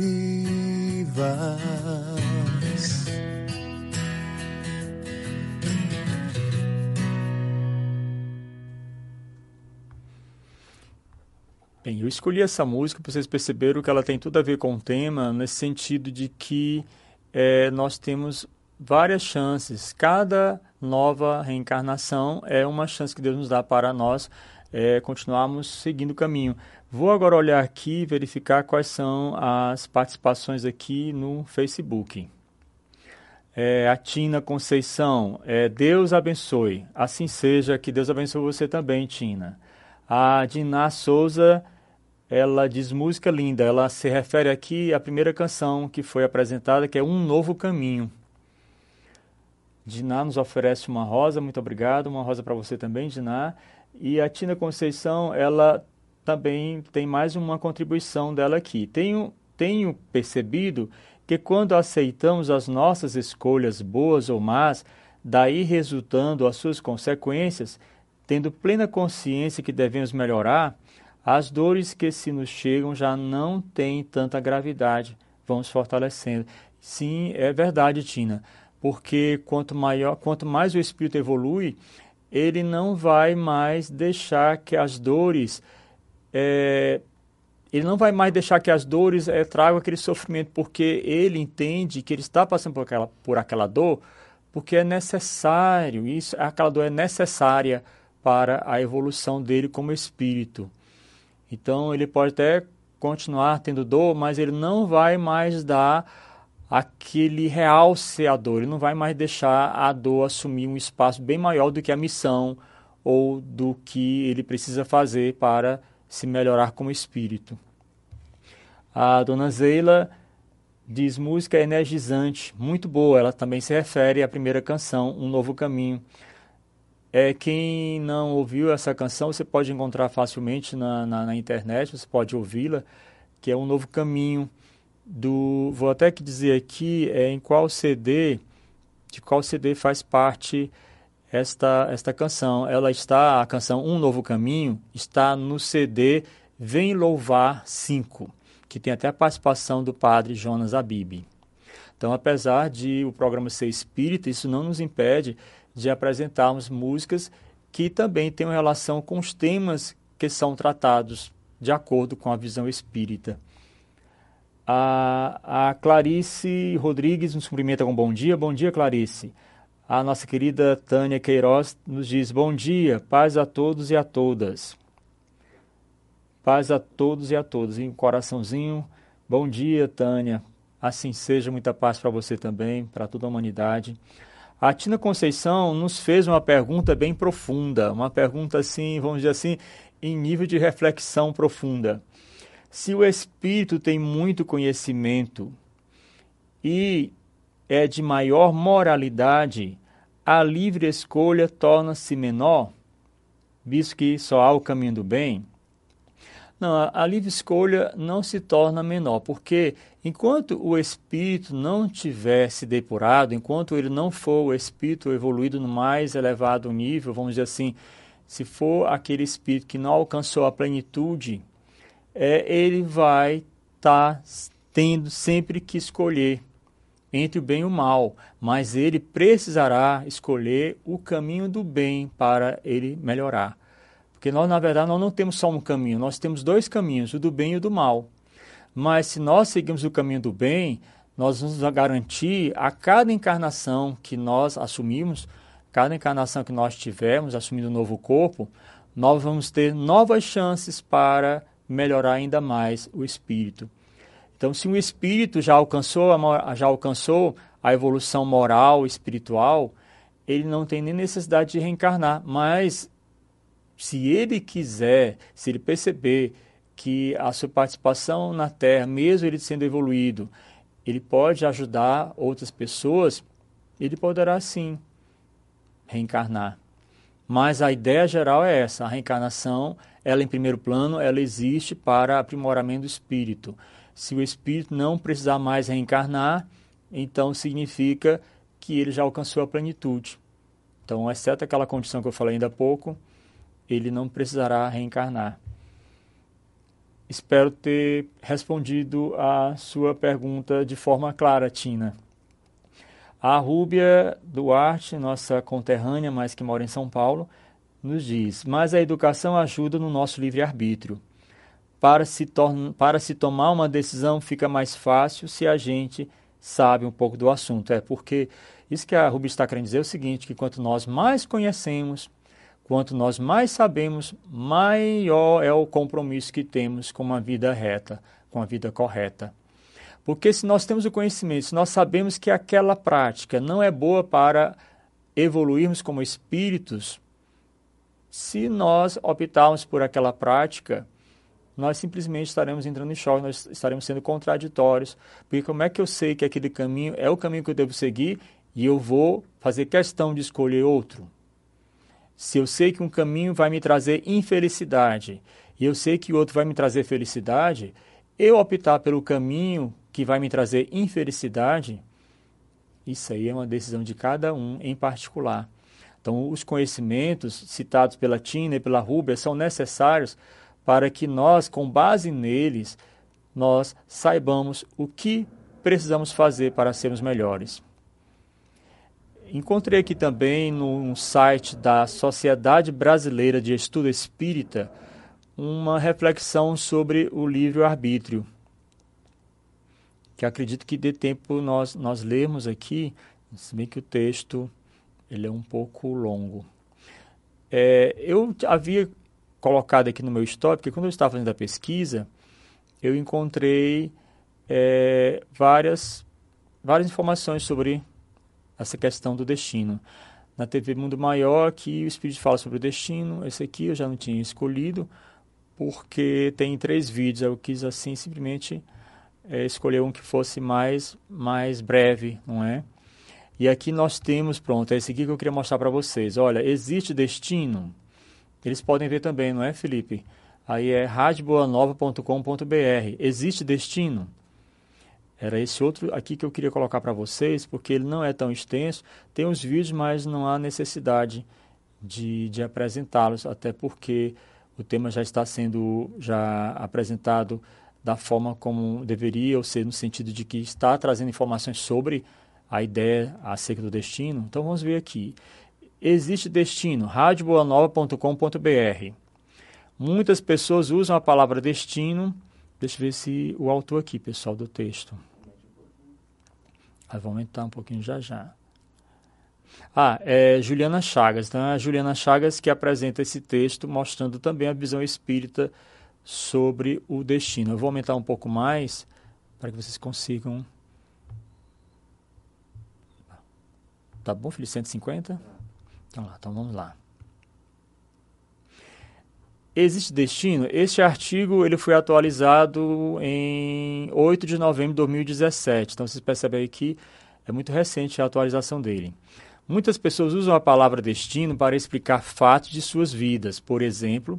Bem, eu escolhi essa música para vocês perceberam que ela tem tudo a ver com o tema, nesse sentido de que é, nós temos várias chances. Cada nova reencarnação é uma chance que Deus nos dá para nós é, continuarmos seguindo o caminho. Vou agora olhar aqui e verificar quais são as participações aqui no Facebook. É, a Tina Conceição, é, Deus abençoe. Assim seja, que Deus abençoe você também, Tina. A Diná Souza, ela diz música linda. Ela se refere aqui à primeira canção que foi apresentada, que é Um Novo Caminho. Diná nos oferece uma rosa, muito obrigado. Uma rosa para você também, Diná. E a Tina Conceição, ela também tem mais uma contribuição dela aqui. Tenho, tenho percebido que quando aceitamos as nossas escolhas, boas ou más, daí resultando as suas consequências, tendo plena consciência que devemos melhorar, as dores que se nos chegam já não têm tanta gravidade, vão se fortalecendo. Sim, é verdade, Tina porque quanto maior, quanto mais o espírito evolui, ele não vai mais deixar que as dores é, ele não vai mais deixar que as dores é, tragam aquele sofrimento, porque ele entende que ele está passando por aquela, por aquela dor, porque é necessário, isso, aquela dor é necessária para a evolução dele como espírito. Então ele pode até continuar tendo dor, mas ele não vai mais dar aquele realce a dor. Ele não vai mais deixar a dor assumir um espaço bem maior do que a missão ou do que ele precisa fazer para se melhorar como espírito. A dona Zeila diz música energizante, muito boa. Ela também se refere à primeira canção, Um Novo Caminho. É, quem não ouviu essa canção, você pode encontrar facilmente na, na, na internet, você pode ouvi-la, que é Um Novo Caminho do. Vou até que dizer aqui é, em qual CD, de qual CD faz parte esta, esta canção. Ela está, a canção Um Novo Caminho, está no CD Vem Louvar 5, que tem até a participação do padre Jonas Abib. Então, apesar de o programa ser espírita, isso não nos impede de apresentarmos músicas que também tenham relação com os temas que são tratados de acordo com a visão espírita. A, a Clarice Rodrigues nos cumprimenta com bom dia. Bom dia, Clarice. A nossa querida Tânia Queiroz nos diz bom dia, paz a todos e a todas. Paz a todos e a todas. Um coraçãozinho. Bom dia, Tânia. Assim seja, muita paz para você também, para toda a humanidade. A Tina Conceição nos fez uma pergunta bem profunda, uma pergunta assim, vamos dizer assim, em nível de reflexão profunda. Se o espírito tem muito conhecimento e é de maior moralidade, a livre escolha torna-se menor, visto que só há o caminho do bem? Não, a livre escolha não se torna menor, porque enquanto o espírito não tiver se depurado, enquanto ele não for o espírito evoluído no mais elevado nível, vamos dizer assim, se for aquele espírito que não alcançou a plenitude é, ele vai estar tá tendo sempre que escolher entre o bem e o mal, mas ele precisará escolher o caminho do bem para ele melhorar. Porque nós, na verdade, nós não temos só um caminho, nós temos dois caminhos, o do bem e o do mal. Mas se nós seguimos o caminho do bem, nós vamos garantir a cada encarnação que nós assumimos, cada encarnação que nós tivermos, assumindo um novo corpo, nós vamos ter novas chances para melhorar ainda mais o espírito. Então, se um espírito já alcançou a, já alcançou a evolução moral, espiritual, ele não tem nem necessidade de reencarnar, mas se ele quiser, se ele perceber que a sua participação na Terra, mesmo ele sendo evoluído, ele pode ajudar outras pessoas, ele poderá sim reencarnar. Mas a ideia geral é essa: a reencarnação ela em primeiro plano, ela existe para aprimoramento do espírito. Se o espírito não precisar mais reencarnar, então significa que ele já alcançou a plenitude. Então, exceto aquela condição que eu falei ainda há pouco, ele não precisará reencarnar. Espero ter respondido a sua pergunta de forma clara, Tina. A Rúbia Duarte, nossa conterrânea, mas que mora em São Paulo, nos diz: Mas a educação ajuda no nosso livre-arbítrio. Para se, para se tomar uma decisão fica mais fácil se a gente sabe um pouco do assunto. É porque isso que a Rubi está querendo dizer é o seguinte: que quanto nós mais conhecemos, quanto nós mais sabemos, maior é o compromisso que temos com uma vida reta, com a vida correta. Porque se nós temos o conhecimento, se nós sabemos que aquela prática não é boa para evoluirmos como espíritos, se nós optarmos por aquela prática, nós simplesmente estaremos entrando em choque, nós estaremos sendo contraditórios, porque como é que eu sei que aquele caminho é o caminho que eu devo seguir e eu vou fazer questão de escolher outro? Se eu sei que um caminho vai me trazer infelicidade e eu sei que o outro vai me trazer felicidade, eu optar pelo caminho que vai me trazer infelicidade, isso aí é uma decisão de cada um em particular. Então, os conhecimentos citados pela Tina e pela Rúbia são necessários para que nós, com base neles, nós saibamos o que precisamos fazer para sermos melhores. Encontrei aqui também no site da Sociedade Brasileira de Estudo Espírita uma reflexão sobre o livre-arbítrio, que acredito que dê tempo nós, nós lermos aqui, se bem que o texto ele é um pouco longo. É, eu havia colocado aqui no meu histórico, porque quando eu estava fazendo a pesquisa, eu encontrei é, várias, várias informações sobre essa questão do destino. Na TV Mundo Maior, que o Espírito fala sobre o destino, esse aqui eu já não tinha escolhido, porque tem três vídeos, eu quis assim simplesmente é, escolher um que fosse mais, mais breve, não é? E aqui nós temos, pronto, é esse aqui que eu queria mostrar para vocês. Olha, existe destino? Eles podem ver também, não é, Felipe? Aí é radioboanova.com.br. Existe destino? Era esse outro aqui que eu queria colocar para vocês, porque ele não é tão extenso. Tem os vídeos, mas não há necessidade de, de apresentá-los, até porque o tema já está sendo já apresentado da forma como deveria, ou seja, no sentido de que está trazendo informações sobre a ideia acerca do destino. Então vamos ver aqui. Existe destino, radioboanova.com.br. Muitas pessoas usam a palavra destino Deixa eu ver se o autor aqui, pessoal, do texto. Aí vou aumentar um pouquinho já já. Ah, é Juliana Chagas. Então, é a Juliana Chagas que apresenta esse texto, mostrando também a visão espírita sobre o destino. Eu vou aumentar um pouco mais para que vocês consigam. Tá bom, filho? 150? Então, lá, então vamos lá. Existe destino? Este artigo ele foi atualizado em 8 de novembro de 2017. Então vocês percebem aí que é muito recente a atualização dele. Muitas pessoas usam a palavra destino para explicar fatos de suas vidas. Por exemplo,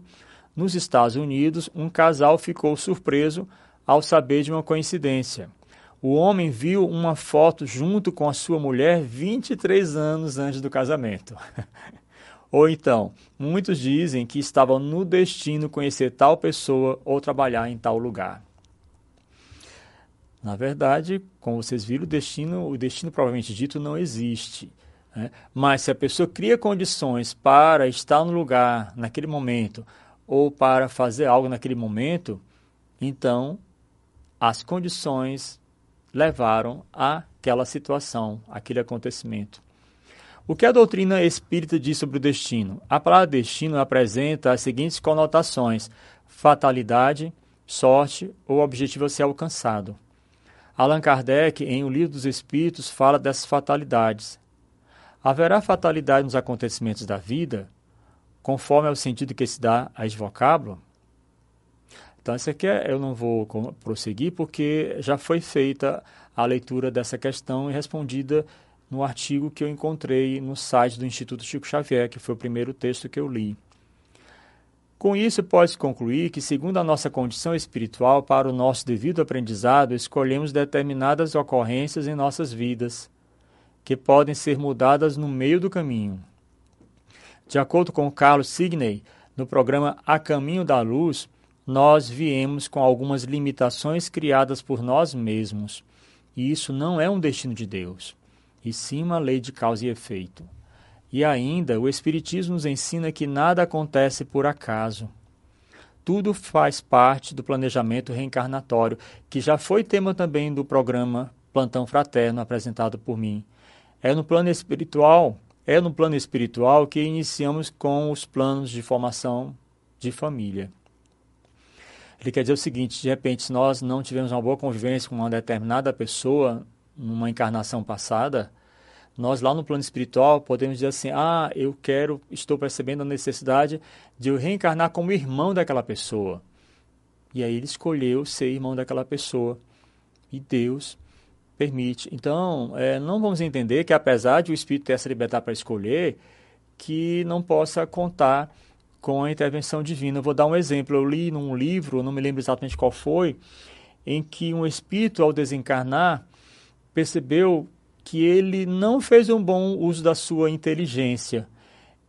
nos Estados Unidos, um casal ficou surpreso ao saber de uma coincidência. O homem viu uma foto junto com a sua mulher 23 anos antes do casamento. [laughs] ou então, muitos dizem que estavam no destino conhecer tal pessoa ou trabalhar em tal lugar. Na verdade, como vocês viram, o destino, o destino provavelmente dito não existe. Né? Mas se a pessoa cria condições para estar no lugar naquele momento, ou para fazer algo naquele momento, então as condições levaram àquela situação, aquele acontecimento. O que a doutrina espírita diz sobre o destino? A palavra destino apresenta as seguintes conotações: fatalidade, sorte ou objetivo a ser alcançado. Allan Kardec, em O Livro dos Espíritos, fala dessas fatalidades. Haverá fatalidade nos acontecimentos da vida? conforme ao sentido que se dá a esse vocábulo. Então, aqui é, eu não vou prosseguir porque já foi feita a leitura dessa questão e respondida no artigo que eu encontrei no site do Instituto Chico Xavier, que foi o primeiro texto que eu li. Com isso, pode-se concluir que, segundo a nossa condição espiritual, para o nosso devido aprendizado, escolhemos determinadas ocorrências em nossas vidas, que podem ser mudadas no meio do caminho. De acordo com Carlos Signey, no programa A Caminho da Luz, nós viemos com algumas limitações criadas por nós mesmos. E isso não é um destino de Deus, e sim uma lei de causa e efeito. E ainda, o Espiritismo nos ensina que nada acontece por acaso. Tudo faz parte do planejamento reencarnatório, que já foi tema também do programa Plantão Fraterno apresentado por mim. É no plano espiritual é no plano espiritual que iniciamos com os planos de formação de família. Ele quer dizer o seguinte: de repente, se nós não tivemos uma boa convivência com uma determinada pessoa numa encarnação passada, nós lá no plano espiritual podemos dizer assim: ah, eu quero, estou percebendo a necessidade de eu reencarnar como irmão daquela pessoa. E aí ele escolheu ser irmão daquela pessoa. E Deus permite. Então, é, não vamos entender que, apesar de o espírito ter essa liberdade para escolher, que não possa contar com a intervenção divina. Eu vou dar um exemplo. Eu li num livro, não me lembro exatamente qual foi, em que um espírito, ao desencarnar, percebeu que ele não fez um bom uso da sua inteligência.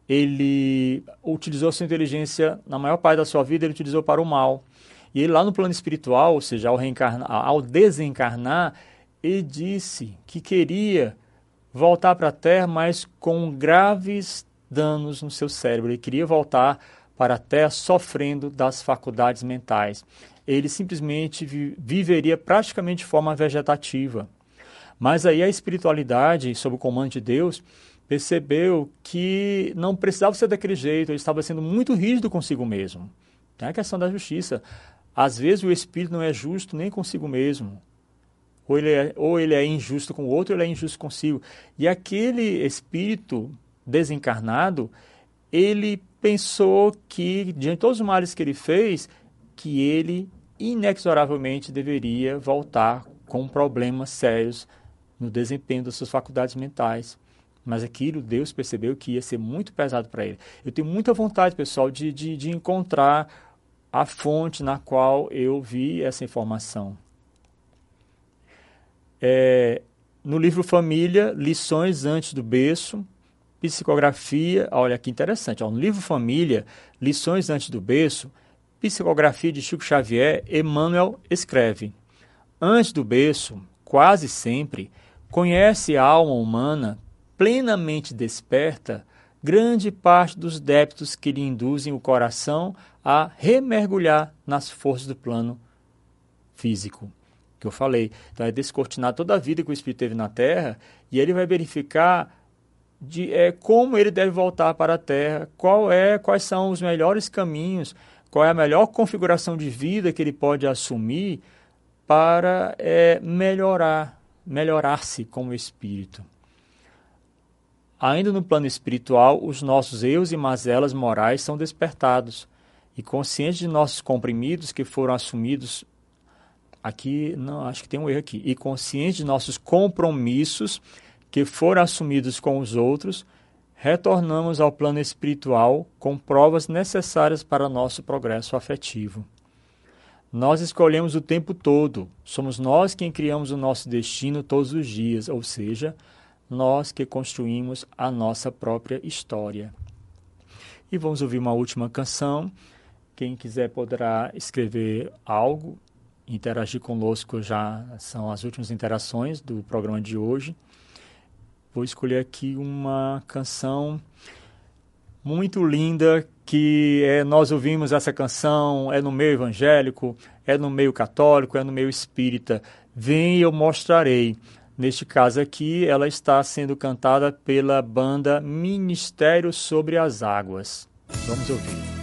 Ele utilizou sua inteligência, na maior parte da sua vida, ele utilizou para o mal. E ele lá no plano espiritual, ou seja, ao, reencarnar, ao desencarnar, e disse que queria voltar para a Terra, mas com graves danos no seu cérebro. Ele queria voltar para a Terra sofrendo das faculdades mentais. Ele simplesmente vi viveria praticamente de forma vegetativa. Mas aí a espiritualidade, sob o comando de Deus, percebeu que não precisava ser daquele jeito, ele estava sendo muito rígido consigo mesmo. É a questão da justiça. Às vezes o espírito não é justo nem consigo mesmo ou ele, é, ou ele é injusto com o outro, ou ele é injusto consigo. E aquele espírito desencarnado, ele pensou que, diante de todos os males que ele fez, que ele inexoravelmente deveria voltar com problemas sérios no desempenho das suas faculdades mentais. Mas aquilo Deus percebeu que ia ser muito pesado para ele. Eu tenho muita vontade, pessoal, de, de, de encontrar a fonte na qual eu vi essa informação. É, no livro Família, Lições Antes do Berço, Psicografia, olha que interessante, ó, no livro Família, Lições Antes do Berço, Psicografia de Chico Xavier, Emmanuel escreve: Antes do berço, quase sempre, conhece a alma humana plenamente desperta grande parte dos débitos que lhe induzem o coração a remergulhar nas forças do plano físico, que eu falei. Então é descortinar toda a vida que o Espírito teve na Terra e ele vai verificar de é, como ele deve voltar para a Terra, qual é, quais são os melhores caminhos, qual é a melhor configuração de vida que ele pode assumir para é, melhorar, melhorar-se como espírito. Ainda no plano espiritual, os nossos eus e mazelas morais são despertados e conscientes de nossos comprimidos que foram assumidos aqui, não, acho que tem um erro aqui, e conscientes de nossos compromissos que foram assumidos com os outros, retornamos ao plano espiritual com provas necessárias para nosso progresso afetivo. Nós escolhemos o tempo todo, somos nós quem criamos o nosso destino todos os dias, ou seja, nós que construímos a nossa própria história. E vamos ouvir uma última canção. Quem quiser poderá escrever algo, interagir conosco já são as últimas interações do programa de hoje. Vou escolher aqui uma canção muito linda que é, nós ouvimos essa canção, é no meio evangélico, é no meio católico, é no meio espírita. Vem e eu mostrarei. Neste caso aqui, ela está sendo cantada pela banda Ministério sobre as Águas. Vamos ouvir.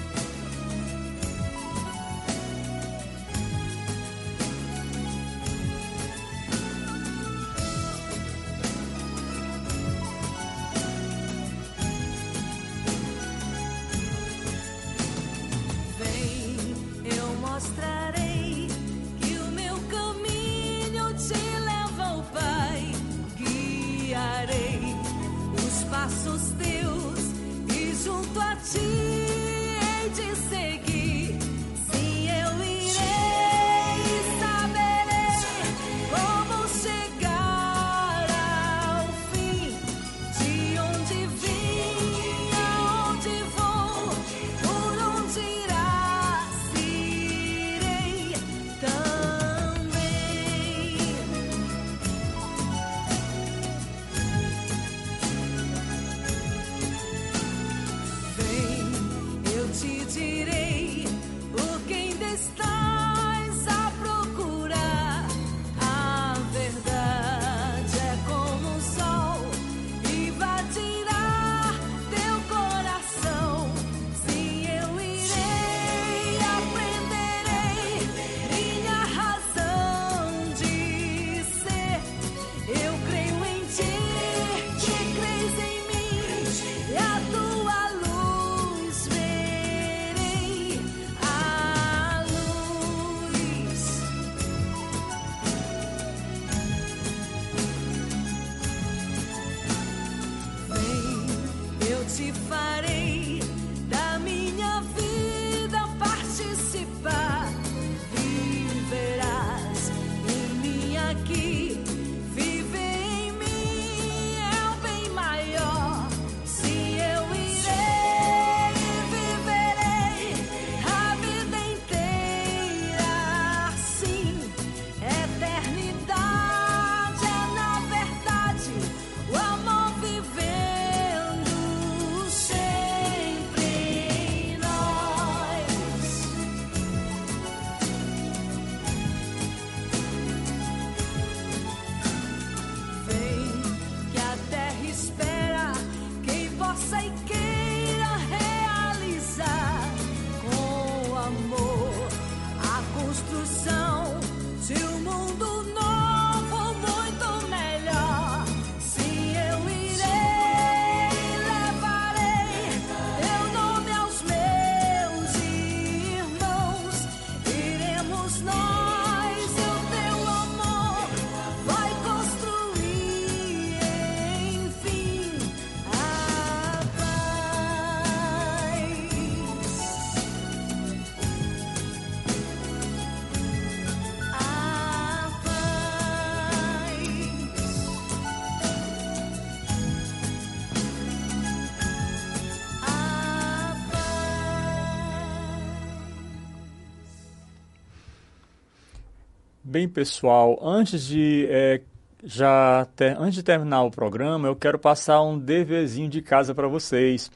Bem, pessoal, antes de é, já ter, antes de terminar o programa, eu quero passar um deverzinho de casa para vocês.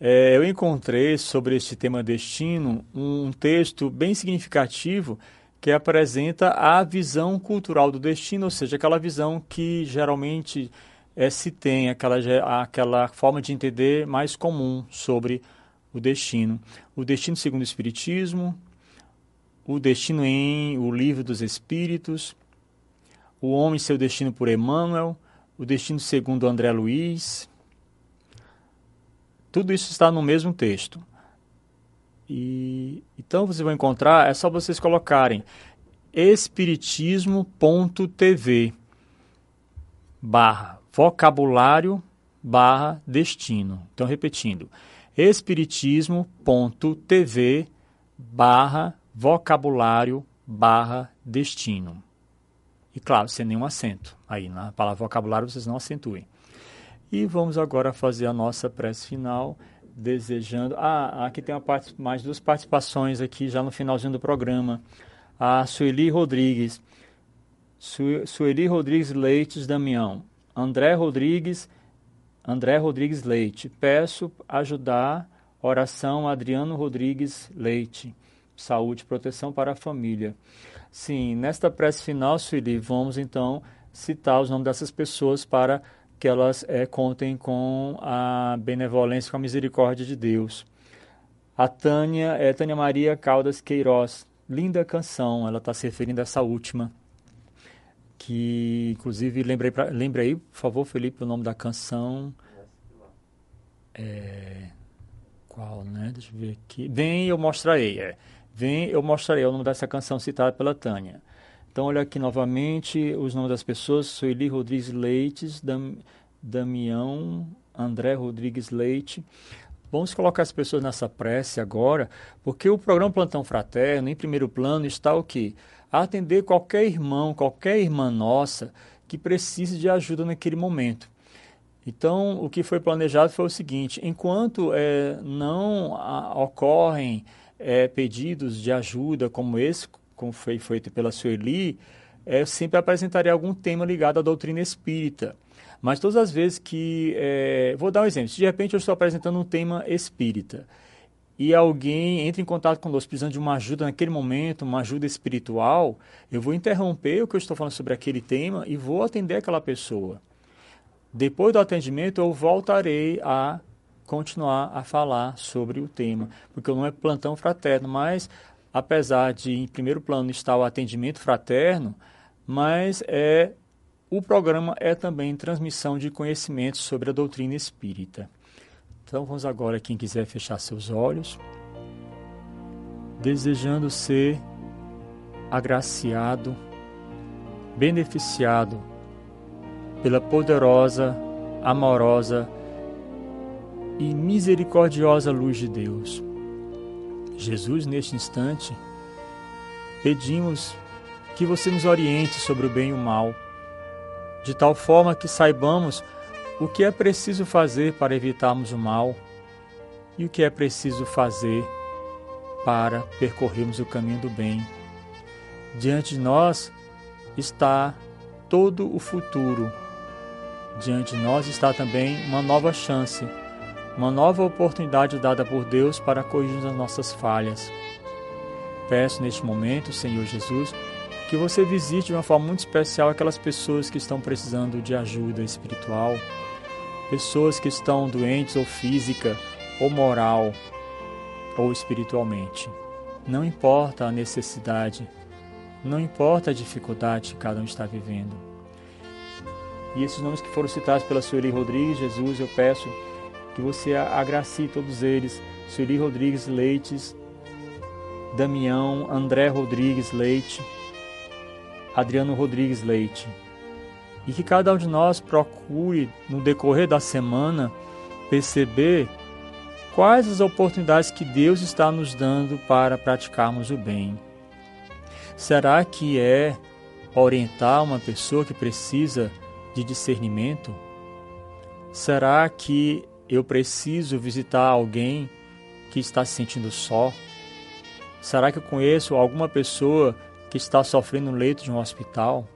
É, eu encontrei sobre este tema destino um texto bem significativo que apresenta a visão cultural do destino, ou seja, aquela visão que geralmente é, se tem, aquela, aquela forma de entender mais comum sobre o destino. O destino segundo o Espiritismo, o destino em O Livro dos Espíritos, O Homem e Seu Destino por Emmanuel, O Destino segundo André Luiz. Tudo isso está no mesmo texto. E então vocês vão encontrar, é só vocês colocarem espiritismo.tv barra vocabulário barra destino. Então repetindo, espiritismo.tv barra vocabulário barra destino. E claro, sem nenhum acento. Aí na palavra vocabulário vocês não acentuem. E vamos agora fazer a nossa prece final desejando. Ah, aqui tem uma parte, mais duas participações aqui já no finalzinho do programa. A Sueli Rodrigues, Su, Sueli Rodrigues Leites Damião, André Rodrigues, André Rodrigues Leite. Peço ajudar. Oração Adriano Rodrigues Leite. Saúde e proteção para a família. Sim, nesta prece final, Sueli, vamos então citar os nomes dessas pessoas para que elas é, contem com a benevolência, com a misericórdia de Deus. A Tânia é Tânia Maria Caldas Queiroz. Linda canção, ela está se referindo a essa última. Que, inclusive, lembrei, pra, lembre aí, por favor, Felipe, o nome da canção. É, qual, né? Deixa eu ver aqui. Vem, eu mostrarei. É. Vem, eu mostrarei o nome dessa canção citada pela Tânia. Então, olha aqui novamente os nomes das pessoas: Sueli Rodrigues Leites, Dam, Damião André Rodrigues Leite. Vamos colocar as pessoas nessa prece agora, porque o programa Plantão Fraterno, em primeiro plano, está o quê? atender qualquer irmão, qualquer irmã nossa que precise de ajuda naquele momento. Então, o que foi planejado foi o seguinte: enquanto é, não a, ocorrem é, pedidos de ajuda como esse como foi feito pela Sueli, é, sempre apresentaria algum tema ligado à doutrina espírita. Mas todas as vezes que. É, vou dar um exemplo. Se de repente eu estou apresentando um tema espírita e alguém entra em contato conosco precisando de uma ajuda naquele momento, uma ajuda espiritual, eu vou interromper o que eu estou falando sobre aquele tema e vou atender aquela pessoa. Depois do atendimento, eu voltarei a continuar a falar sobre o tema, porque não é plantão fraterno, mas apesar de em primeiro plano estar o atendimento fraterno, mas é o programa é também transmissão de conhecimentos sobre a doutrina espírita. Então vamos agora, quem quiser fechar seus olhos, desejando ser agraciado, beneficiado pela poderosa, amorosa e misericordiosa luz de Deus Jesus, neste instante, pedimos que você nos oriente sobre o bem e o mal, de tal forma que saibamos o que é preciso fazer para evitarmos o mal e o que é preciso fazer para percorrermos o caminho do bem. Diante de nós está todo o futuro. Diante de nós está também uma nova chance uma nova oportunidade dada por Deus para corrigir as nossas falhas. Peço neste momento, Senhor Jesus, que você visite de uma forma muito especial aquelas pessoas que estão precisando de ajuda espiritual, pessoas que estão doentes ou física, ou moral, ou espiritualmente. Não importa a necessidade, não importa a dificuldade que cada um está vivendo. E esses nomes que foram citados pela Sueli Rodrigues, Jesus, eu peço que você agracie todos eles. Sueli Rodrigues Leites, Damião, André Rodrigues Leite, Adriano Rodrigues Leite. E que cada um de nós procure, no decorrer da semana, perceber quais as oportunidades que Deus está nos dando para praticarmos o bem. Será que é orientar uma pessoa que precisa de discernimento? Será que eu preciso visitar alguém que está se sentindo só? Será que eu conheço alguma pessoa que está sofrendo no leito de um hospital?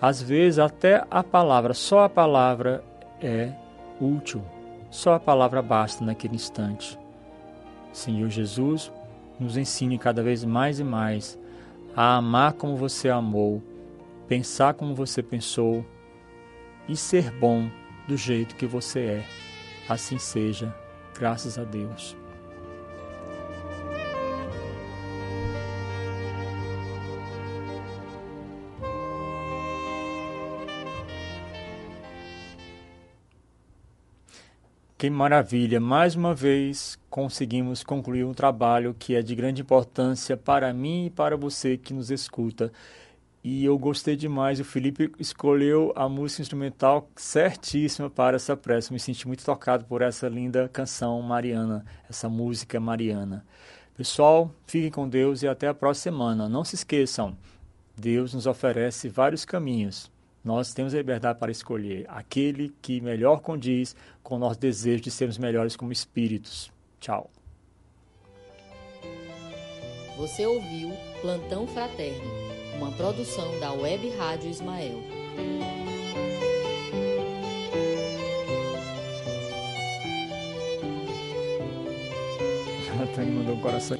Às vezes, até a palavra, só a palavra é útil, só a palavra basta naquele instante. Senhor Jesus, nos ensine cada vez mais e mais a amar como você amou, pensar como você pensou e ser bom do jeito que você é. Assim seja, graças a Deus. Que maravilha! Mais uma vez conseguimos concluir um trabalho que é de grande importância para mim e para você que nos escuta. E eu gostei demais. O Felipe escolheu a música instrumental certíssima para essa prece. Me senti muito tocado por essa linda canção mariana, essa música mariana. Pessoal, fiquem com Deus e até a próxima semana. Não se esqueçam, Deus nos oferece vários caminhos nós temos a liberdade para escolher aquele que melhor condiz com o nosso desejo de sermos melhores como espíritos. Tchau. Você ouviu Plantão Fraterno, uma produção da Web Rádio Ismael. [laughs] Ela mandou um coração.